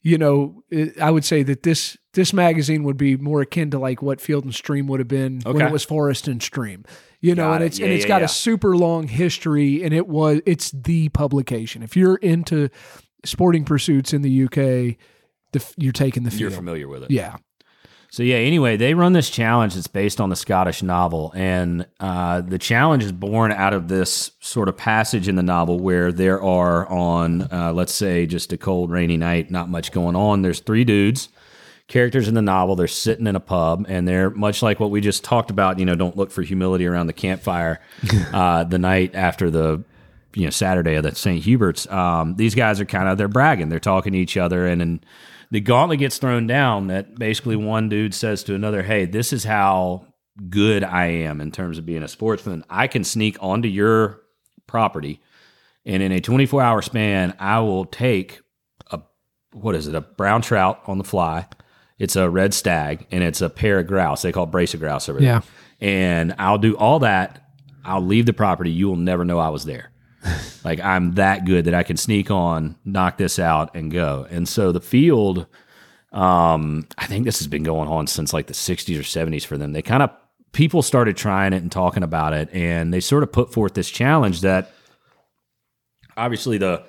you know it, i would say that this this magazine would be more akin to like what field and stream would have been when it was forest and stream you know Got and it. it's Yeah, and it's yeah, got a super long history and it was it's the publication if you're into sporting pursuits in the uk the you're taking the field. You're familiar with it. Yeah. So yeah, anyway, they run this challenge that's based on the Scottish novel, and uh, the challenge is born out of this sort of passage in the novel where there are on, uh, let's say, just a cold, rainy night, not much going on. There's three dudes, characters in the novel. They're sitting in a pub, and they're much like what we just talked about. You know, don't look for humility around the campfire uh, the night after the you know Saturday of the St. Hubert's. Um, these guys are kind of they're bragging, they're talking to each other, and and the gauntlet gets thrown down. That basically one dude says to another, "Hey, this is how good I am in terms of being a sportsman. I can sneak onto your property, and in a 24 hour span, I will take a what is it, a brown trout on the fly." It's a red stag and it's a pair of grouse. They call it brace of grouse over there. Yeah. And I'll do all that. I'll leave the property. You will never know I was there. Like I'm that good that I can sneak on, knock this out, and go. And so the field, um, I think this has been going on since like the 60s or 70s for them. They kind of people started trying it and talking about it, and they sort of put forth this challenge that obviously the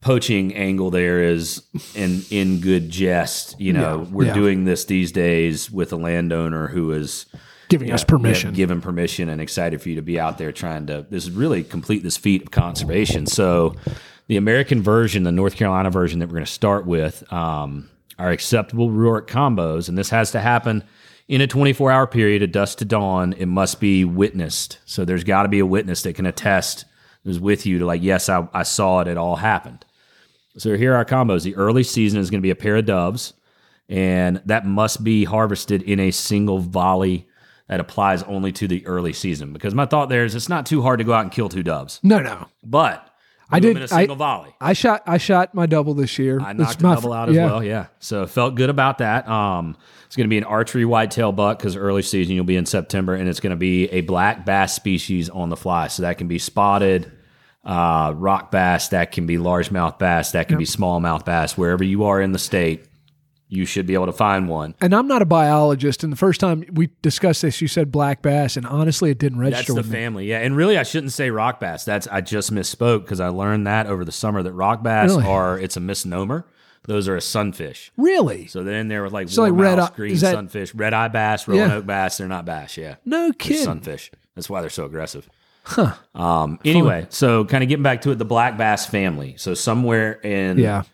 poaching angle there is in in good jest. You know, Yeah, we're yeah. doing this these days with a landowner who is Giving us permission. yeah, given permission and excited for you to be out there trying to this really complete this feat of conservation. So the American version, the North Carolina version that we're going to start with, um, are acceptable Ruark combos, and this has to happen in a 24 hour period at dusk to dawn. It must be witnessed. So there's got to be a witness that can attest who's with you to like, yes, I, I saw it. It all happened. So here are our combos. The early season is going to be a pair of doves, and that must be harvested in a single volley that applies only to the early season. Because my thought there is it's not too hard to go out and kill two doves, no, no. but I did- in a single I- volley. I shot I shot my double this year. I It's knocked a my double out as yeah. well. Yeah. So felt good about that. Um, it's going to be an archery whitetail buck because early season you'll be in September, and it's going to be a black bass species on the fly. So that can be spotted uh, rock bass, that can be largemouth bass, that can be smallmouth bass. Wherever you are in the state, you should be able to find one. And I'm not a biologist. And the first time we discussed this, you said black bass, and honestly, it didn't register. That's the with family, yeah. And really, I shouldn't say rock bass. That's I just misspoke because I learned that over the summer that rock bass Really? are it's a misnomer. Those are a sunfish. Really? So then there was like So like red eye- green that- sunfish, red eye bass, Roanoke Yeah. bass. They're not bass, yeah. No They're sunfish. That's why they're so aggressive. Huh. Um. Anyway, so kind of getting back to it, the black bass family. So somewhere in Yeah.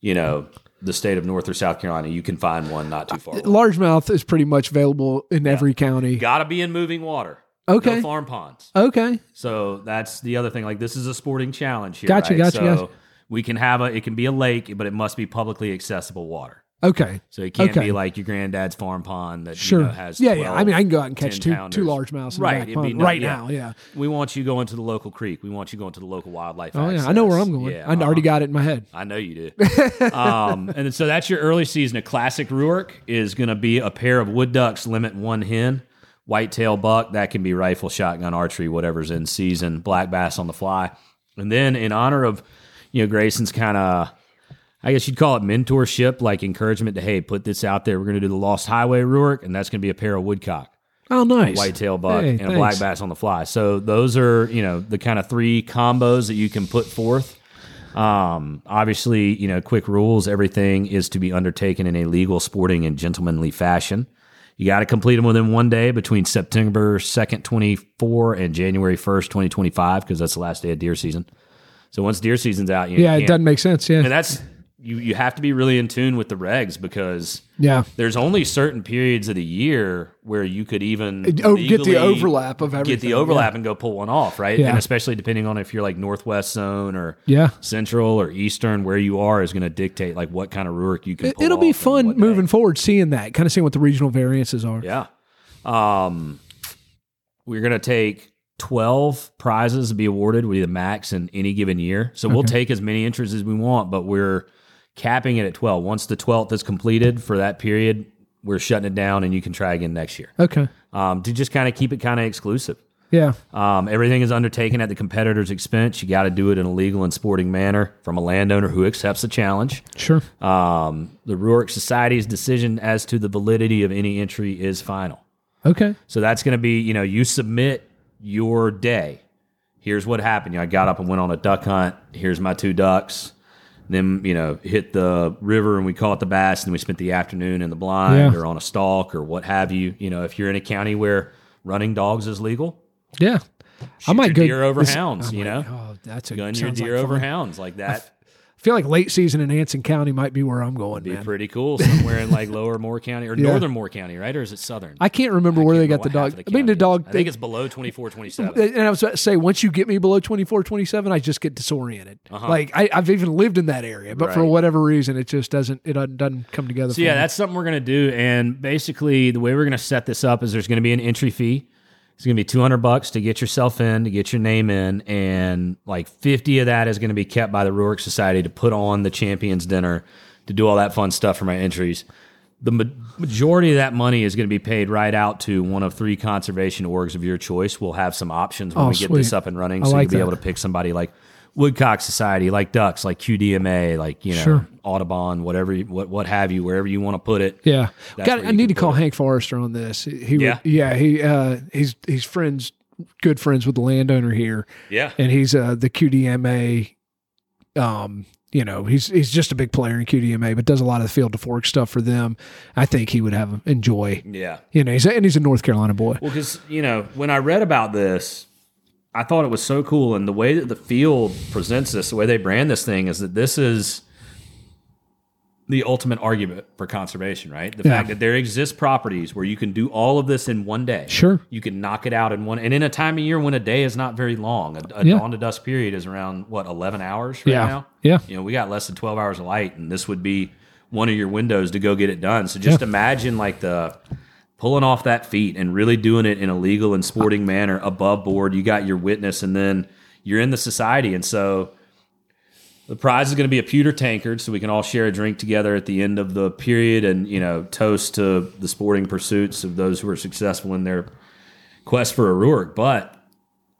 you know the state of North or South Carolina, you can find one not too far. away. Largemouth is pretty much available in every county. Got to be in moving water. Okay. No farm ponds. Okay. So that's the other thing. Like this is a sporting challenge here. Gotcha, right? gotcha, So gotcha. we can have a. It can be a lake, but it must be publicly accessible water. Okay. So it can't Okay. be like your granddad's farm pond that Sure. you know, has. yeah, yeah. I mean, I can go out and catch 10 two pounders. two largemouths in Right, the back pond no- right yeah. now. Yeah. We want you going to the local creek. We want you going to the local wildlife. Oh yeah. I know where I'm going. Yeah, I already uh-huh. got it in my head. I know you do. um, and so that's your early season. A classic Ruark is going to be a pair of wood ducks, limit one hen, whitetail buck. That can be rifle, shotgun, archery, whatever's in season. Black bass on the fly, and then in honor of you know Grayson's kind of. I guess you'd call it mentorship, like encouragement to, hey, put this out there. We're going to do the Lost Highway Ruark, and that's going to be a pair of woodcock Oh, nice. whitetail buck Hey, and a black bass on the fly. So those are you know the kind of three combos that you can put forth. Um, obviously, you know, quick rules. Everything is to be undertaken in a legal, sporting, and gentlemanly fashion. You got to complete them within one day between September second, twenty four, and January first, twenty twenty five, because that's the last day of deer season. So once deer season's out, you Yeah, it doesn't make sense. Yeah. and that's you. You have to be really in tune with the regs because Yeah. there's only certain periods of the year where you could even Oh, get the overlap of get the overlap and go pull one off, right? Yeah. And especially depending on if you're like northwest zone or Yeah. central or eastern, where you are is going to dictate like what kind of Ruark you can. It, it'll be fun day. moving forward, seeing that, kind of seeing what the regional variances are. Yeah. Um, we're going to take 12 prizes to be awarded with the max in any given year. So we'll take as many entries as we want, but we're capping it at 12. Once the 12th is completed for that period, we're shutting it down and you can try again next year. Okay. Um, to just kind of keep it kind of exclusive. Yeah. Um, everything is undertaken at the competitor's expense. You got to do it in a legal and sporting manner from a landowner who accepts the challenge. Sure. Um, the Ruark Society's decision as to the validity of any entry is final. Okay. So that's going to be, you know, you submit your day. Here's what happened. You know, I got up and went on a duck hunt. Here's my two ducks. Then you know hit the river and we caught the bass, and we spent the afternoon in the blind Yeah. or on a stalk or what have you. You know, if you're in a county where running dogs is legal, Yeah. I might your go deer over this- hounds, I you might- know? Oh, that's a gun your sounds like deer over fun. hounds like that. I feel like late season in Anson County might be where I'm going, Be man. pretty cool somewhere in like Lower Moore County or Yeah. Northern Moore County, right? Or is it Southern? I can't remember where they got the dog. I mean, the dog. I think it's below 24, 27. and I was about to say, once you get me below 24, 27, I just get disoriented. Uh-huh. Like I, I've even lived in that area, but for whatever reason, it just doesn't. It doesn't, come together. So yeah, me. that's something we're gonna do. And basically, the way we're gonna set this up is there's gonna be an entry fee. It's gonna be 200 bucks to get yourself in, to get your name in, and like 50 of that is gonna be kept by the Ruark Society to put on the champions dinner, to do all that fun stuff for my entries. The ma- majority of that money is going to be paid right out to one of three conservation orgs of your choice. We'll have some options when Oh, we get this up and running, I so like you'll be that. able to pick somebody like Woodcock Society, like Ducks, like QDMA, like you know Sure. Audubon, whatever, you, what what have you, wherever you want to put it. Yeah, got. I need to call it. Hank Forester on this. He, would- Yeah? yeah, he, uh, he's he's friends, good friends with the landowner here, Yeah, and he's uh the QDMA. Um, you know, he's he's just a big player in QDMA, but does a lot of the field to fork stuff for them. I think he would have enjoy. yeah. You know, he's a, and he's a North Carolina boy. Well, because you know, when I read about this, I thought it was so cool, and the way that the field presents this, the way they brand this thing, is that this is the ultimate argument for conservation, right? The Yeah. fact that there exist properties where you can do all of this in one day. Sure. You can knock it out in one, and in a time of year when a day is not very long, a, a Yeah. dawn to dusk period is around what eleven hours right Yeah. now. Yeah. You know, we got less than 12 hours of light, and this would be one of your windows to go get it done. So just imagine like the pulling off that feat and really doing it in a legal and sporting manner above board. You got your witness, and then you're in the society. And so the prize is going to be a pewter tankard, so we can all share a drink together at the end of the period and, you know, toast to the sporting pursuits of those who are successful in their quest for a Ruark. But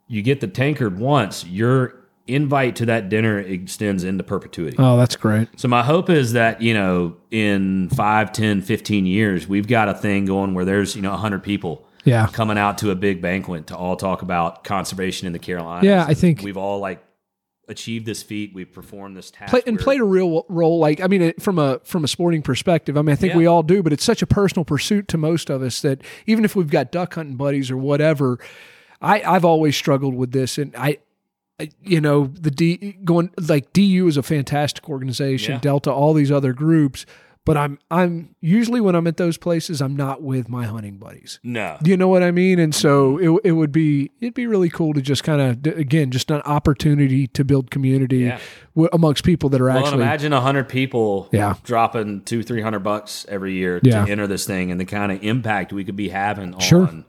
you get the tankard once, your invite to that dinner extends into perpetuity. Oh, that's great. So my hope is that, you know, in 5, 10, 15 years, we've got a thing going where there's, you know, 100 people Yeah. coming out to a big banquet to all talk about conservation in the Carolinas. Yeah, I think- we've all like achieved this feat. We've performed this task. Play, and played a real role. Like I mean, it, from a from a sporting perspective, I mean, I think Yeah. we all do, but it's such a personal pursuit to most of us that even if we've got duck hunting buddies or whatever, I I've always struggled with this, and I. I- You know the D going like DU is a fantastic organization. Yeah. Delta, all these other groups, but I'm I'm usually when I'm at those places, I'm not with my hunting buddies. no. You know what I mean? And so mm-hmm. it, it would be it'd be really cool to just kind of again just an opportunity to build community Yeah. w- amongst people that are Well, actually imagine hundred people Yeah. dropping two, three hundred bucks every year Yeah. to enter this thing and the kind of impact we could be having Sure. on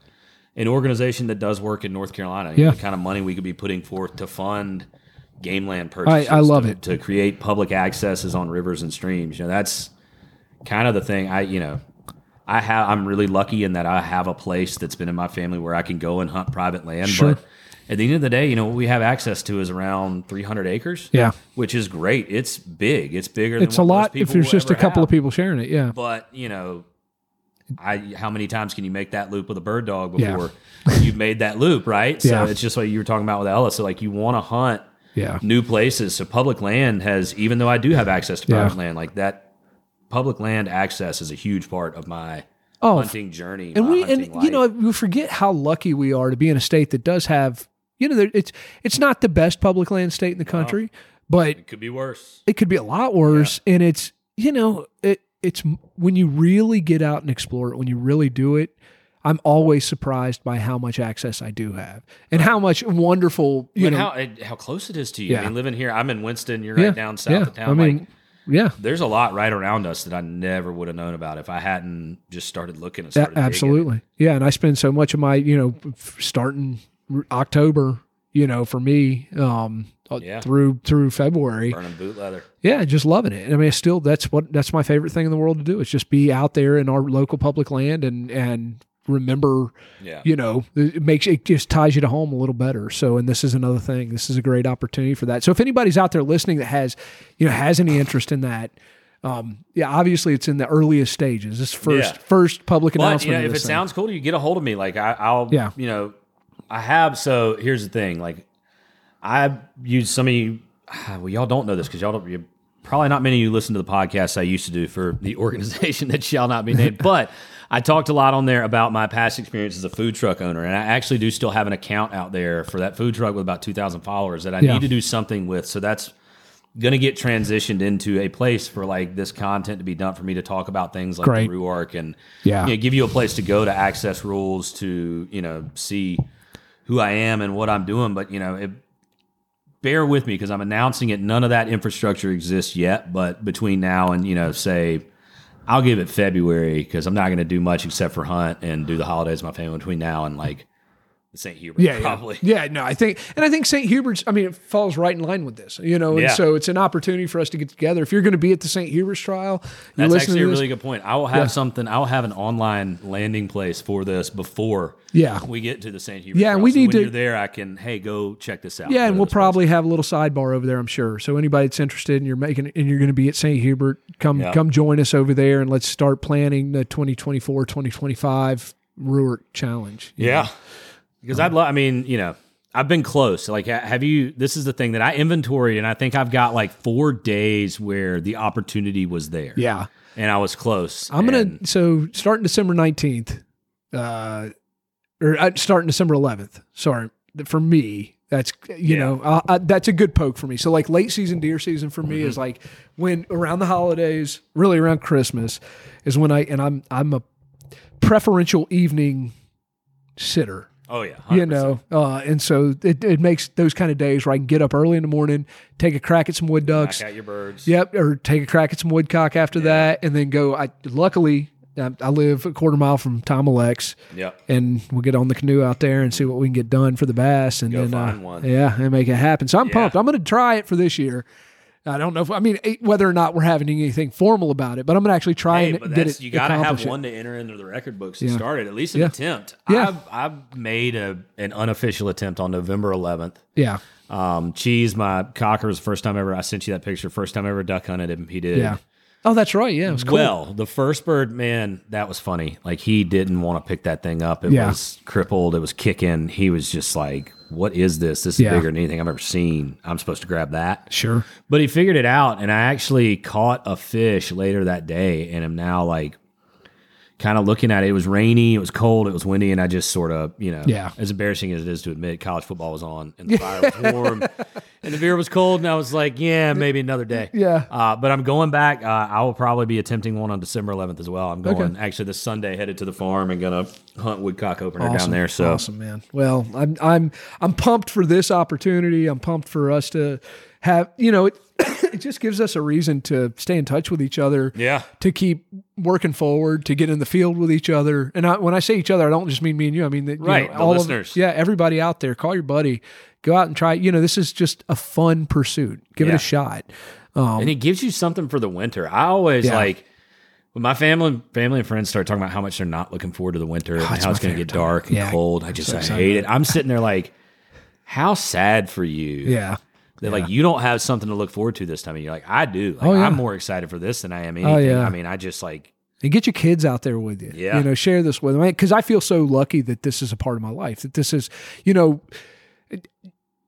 an organization that does work in North Carolina. Yeah. The kind of money we could be putting forth to fund game land purchases. I love to, it. To create public accesses on rivers and streams. You know, that's kind of the thing I, you know, I have, I'm really lucky in that I have a place that's been in my family where I can go and hunt private land. Sure. But at the end of the day, you know, what we have access to is around 300 acres yeah. which is great. It's big. It's bigger. It's a lot if there's just a couple of people sharing it. Yeah. But you know, I how many times can you make that loop with a bird dog Yeah. before you've made that loop, right? So Yeah. it's just like you were talking about with Ella. So like you want to hunt Yeah. new places. So public land has, even though I do have access to Yeah. land, like that public land access is a huge part of my Oh, hunting journey. and we and you know life. we forget how lucky we are to be in a state that does have you know it's it's not the best public land state in the country, but it could be worse. it could be a lot worse and it's you know it it's when you really get out and explore it when you really do it i'm always surprised by how much access i do have and how much wonderful you know how how close it is to you. Yeah. I mean, living here, I'm in Winston. You're yeah, right down south yeah. of town. i mean like, yeah there's a lot right around us that I never would have known about if I hadn't just started looking and a- started digging. absolutely yeah and i spend so much of my you know starting october you know for me um uh, Yeah. through through february burning boot leather. Yeah, just loving it. I mean, still that's what that's my favorite thing in the world to do. Is just be out there in our local public land and and remember, Yeah. you know, it makes it just ties you to home a little better. So, and this is another thing. This is a great opportunity for that. So, if anybody's out there listening that has, you know, has any interest in that, um, yeah, obviously it's in the earliest stages. This first Yeah. first public But you announcement. know, if it thing. sounds cool to you, get a hold of me. Like I, I'll, Yeah. you know, I have. So here's the thing. Like I use some of you. Well, y'all don't know this because y'all don't. You, probably not many of you listen to the podcast I used to do for the organization that shall not be named, but I talked a lot on there about my past experience as a food truck owner, and I actually do still have an account out there for that food truck with about two thousand followers that I Yeah. need to do something with. So that's going to get transitioned into a place for like this content to be done for me to talk about things like Great. the and Yeah. you know, give you a place to go to access rules to you know see who I am and what I'm doing. But you know, it, bear with me because I'm announcing it. None of that infrastructure exists yet, but between now and you know, say. I'll give it February because I'm not going to do much except for hunt and do the holidays with my family between now and like St. Hubert. Yeah, probably. Yeah. yeah, no, I think, and I think St. Hubert's. I mean, it falls right in line with this, you know. And Yeah. so it's an opportunity for us to get together. If you're going to be at the St. Hubert's trial, That's actually a this, really good point. I will have Yeah. something. I will have an online landing place for this before Yeah. we get to the St. Hubert. Yeah, trial. we So need when to- You're there. I can. Hey, go check this out. Yeah, and we'll probably have a little sidebar over there, I'm sure. So anybody that's interested and you're making and you're going to be at St. Hubert, come come join us over there and let's start planning the 2024-2025 Ruark Challenge. Yeah, because I'd love. I mean, you know, I've been close. Like, have you? This is the thing that I inventoried, and I think I've got like four days where the opportunity was there. Yeah. and I was close. I'm gonna so starting December nineteenth, uh, or uh, starting December eleventh. Sorry, for me, that's you Yeah. know uh, uh, that's a good poke for me. So like late season deer season for me Mm-hmm. is like when around the holidays, really around Christmas, is when I and I'm I'm a preferential evening sitter. Oh yeah, You 100%. know, uh, and so it, it makes those kind of days where I can get up early in the morning, take a crack at some wood ducks, Knock out your birds. Yep, or take a crack at some woodcock after that, and then go. I luckily I, I live a quarter mile from Tom Alex, Yep. and we'll get on the canoe out there and see what we can get done for the bass, and Go then find uh, one. yeah, and make it happen. So I'm Yeah. pumped. I'm going to try it for this year. I don't know if I mean eh, whether or not we're having anything formal about it, but I'm going to actually try Hey, and but get it. you got to have one to enter into the record books to Yeah. start it. At least an Yeah. attempt. Yeah. I've, I've made a an unofficial attempt on November 11th. Yeah, Um, Cheese, my cocker was the first time ever. I sent you that picture. First time ever duck hunted him. He did. yeah. Oh, that's right. Yeah, it was cool. Well, the first bird, man, that was funny. Like he didn't want to pick that thing up. It Yeah. was crippled. It was kicking. He was just like, "What is this? This is Yeah. bigger than anything I've ever seen. I'm supposed to grab that." sure. But he figured it out, and I actually caught a fish later that day, and I'm now like kind of looking at it. It was rainy, it was cold, it was windy, and I just sort of, you know, Yeah. as embarrassing as it is to admit, college football was on, and the fire was warm, and the beer was cold, and I was like, yeah, maybe another day. Yeah. Uh, but I'm going back. Uh, I will probably be attempting one on December 11th as well. I'm going actually this Sunday, headed to the farm and gonna hunt woodcock opener down there. So awesome, man. Well, I'm I'm I'm pumped for this opportunity. I'm pumped for us to have you know it. it just gives us a reason to stay in touch with each other. Yeah. To keep working forward, to get in the field with each other. And I, when I say each other, I don't just mean me and you. I mean that you Right, know, all of- listeners. yeah, everybody out there. Call your buddy. Go out and try. You know, this is just a fun pursuit. Give it a shot. Um, and it gives you something for the winter. I always Yeah. like when my family, family and friends start talking about how much they're not looking forward to the winter and how it's going to get time. dark and Yeah. cold. I just So I hate it. I'm sitting there like, how sad for you yeah. That like you don't have something to look forward to this time. And you're like, I do. Like, Oh, yeah. I'm more excited for this than I am anything. Oh, yeah. I mean, I just like and get your kids out there with you. Yeah. You know, share this with them. Because I feel so lucky that this is a part of my life, that this is, you know, it,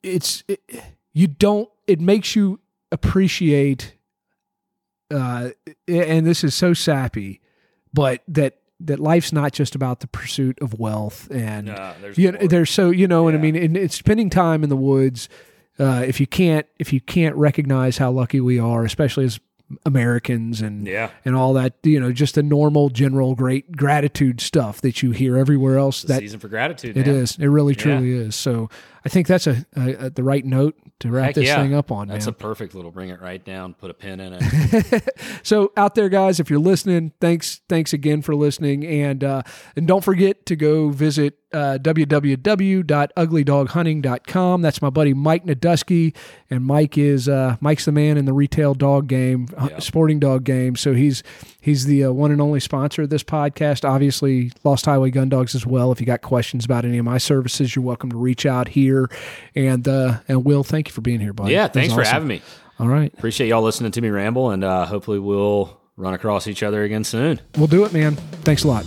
it's, it, you don't, it makes you appreciate, uh, and this is so sappy, but that, that life's not just about the pursuit of wealth and, uh, there's you know, there's so you know what I mean. And it's spending time in the woods. Uh, if you can't, if you can't recognize how lucky we are, especially as Americans and Yeah. and all that, you know, just the normal, general, great gratitude stuff that you hear everywhere else. that season for gratitude. it man. is, it really truly is. So I think that's a, a, a the right note to wrap Heck this yeah. thing up on, That's man. a perfect little bring it right down, put a pin in it. so out there guys if you're listening thanks thanks again for listening and uh and don't forget to go visit uh www.uglydoghunting.com that's my buddy mike nadusky and mike is uh mike's the man in the retail dog game uh, Yeah. sporting dog game so he's he's the uh, one and only sponsor of this podcast. Obviously lost highway gun dogs as well. If you got questions about any of my services you're welcome to reach out here. And uh and will thank you for being here buddy. Yeah. Thanks for having me. all right. Appreciate y'all listening to me ramble, and uh, hopefully we'll run across each other again soon. we'll do it man. Thanks a lot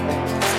Bye.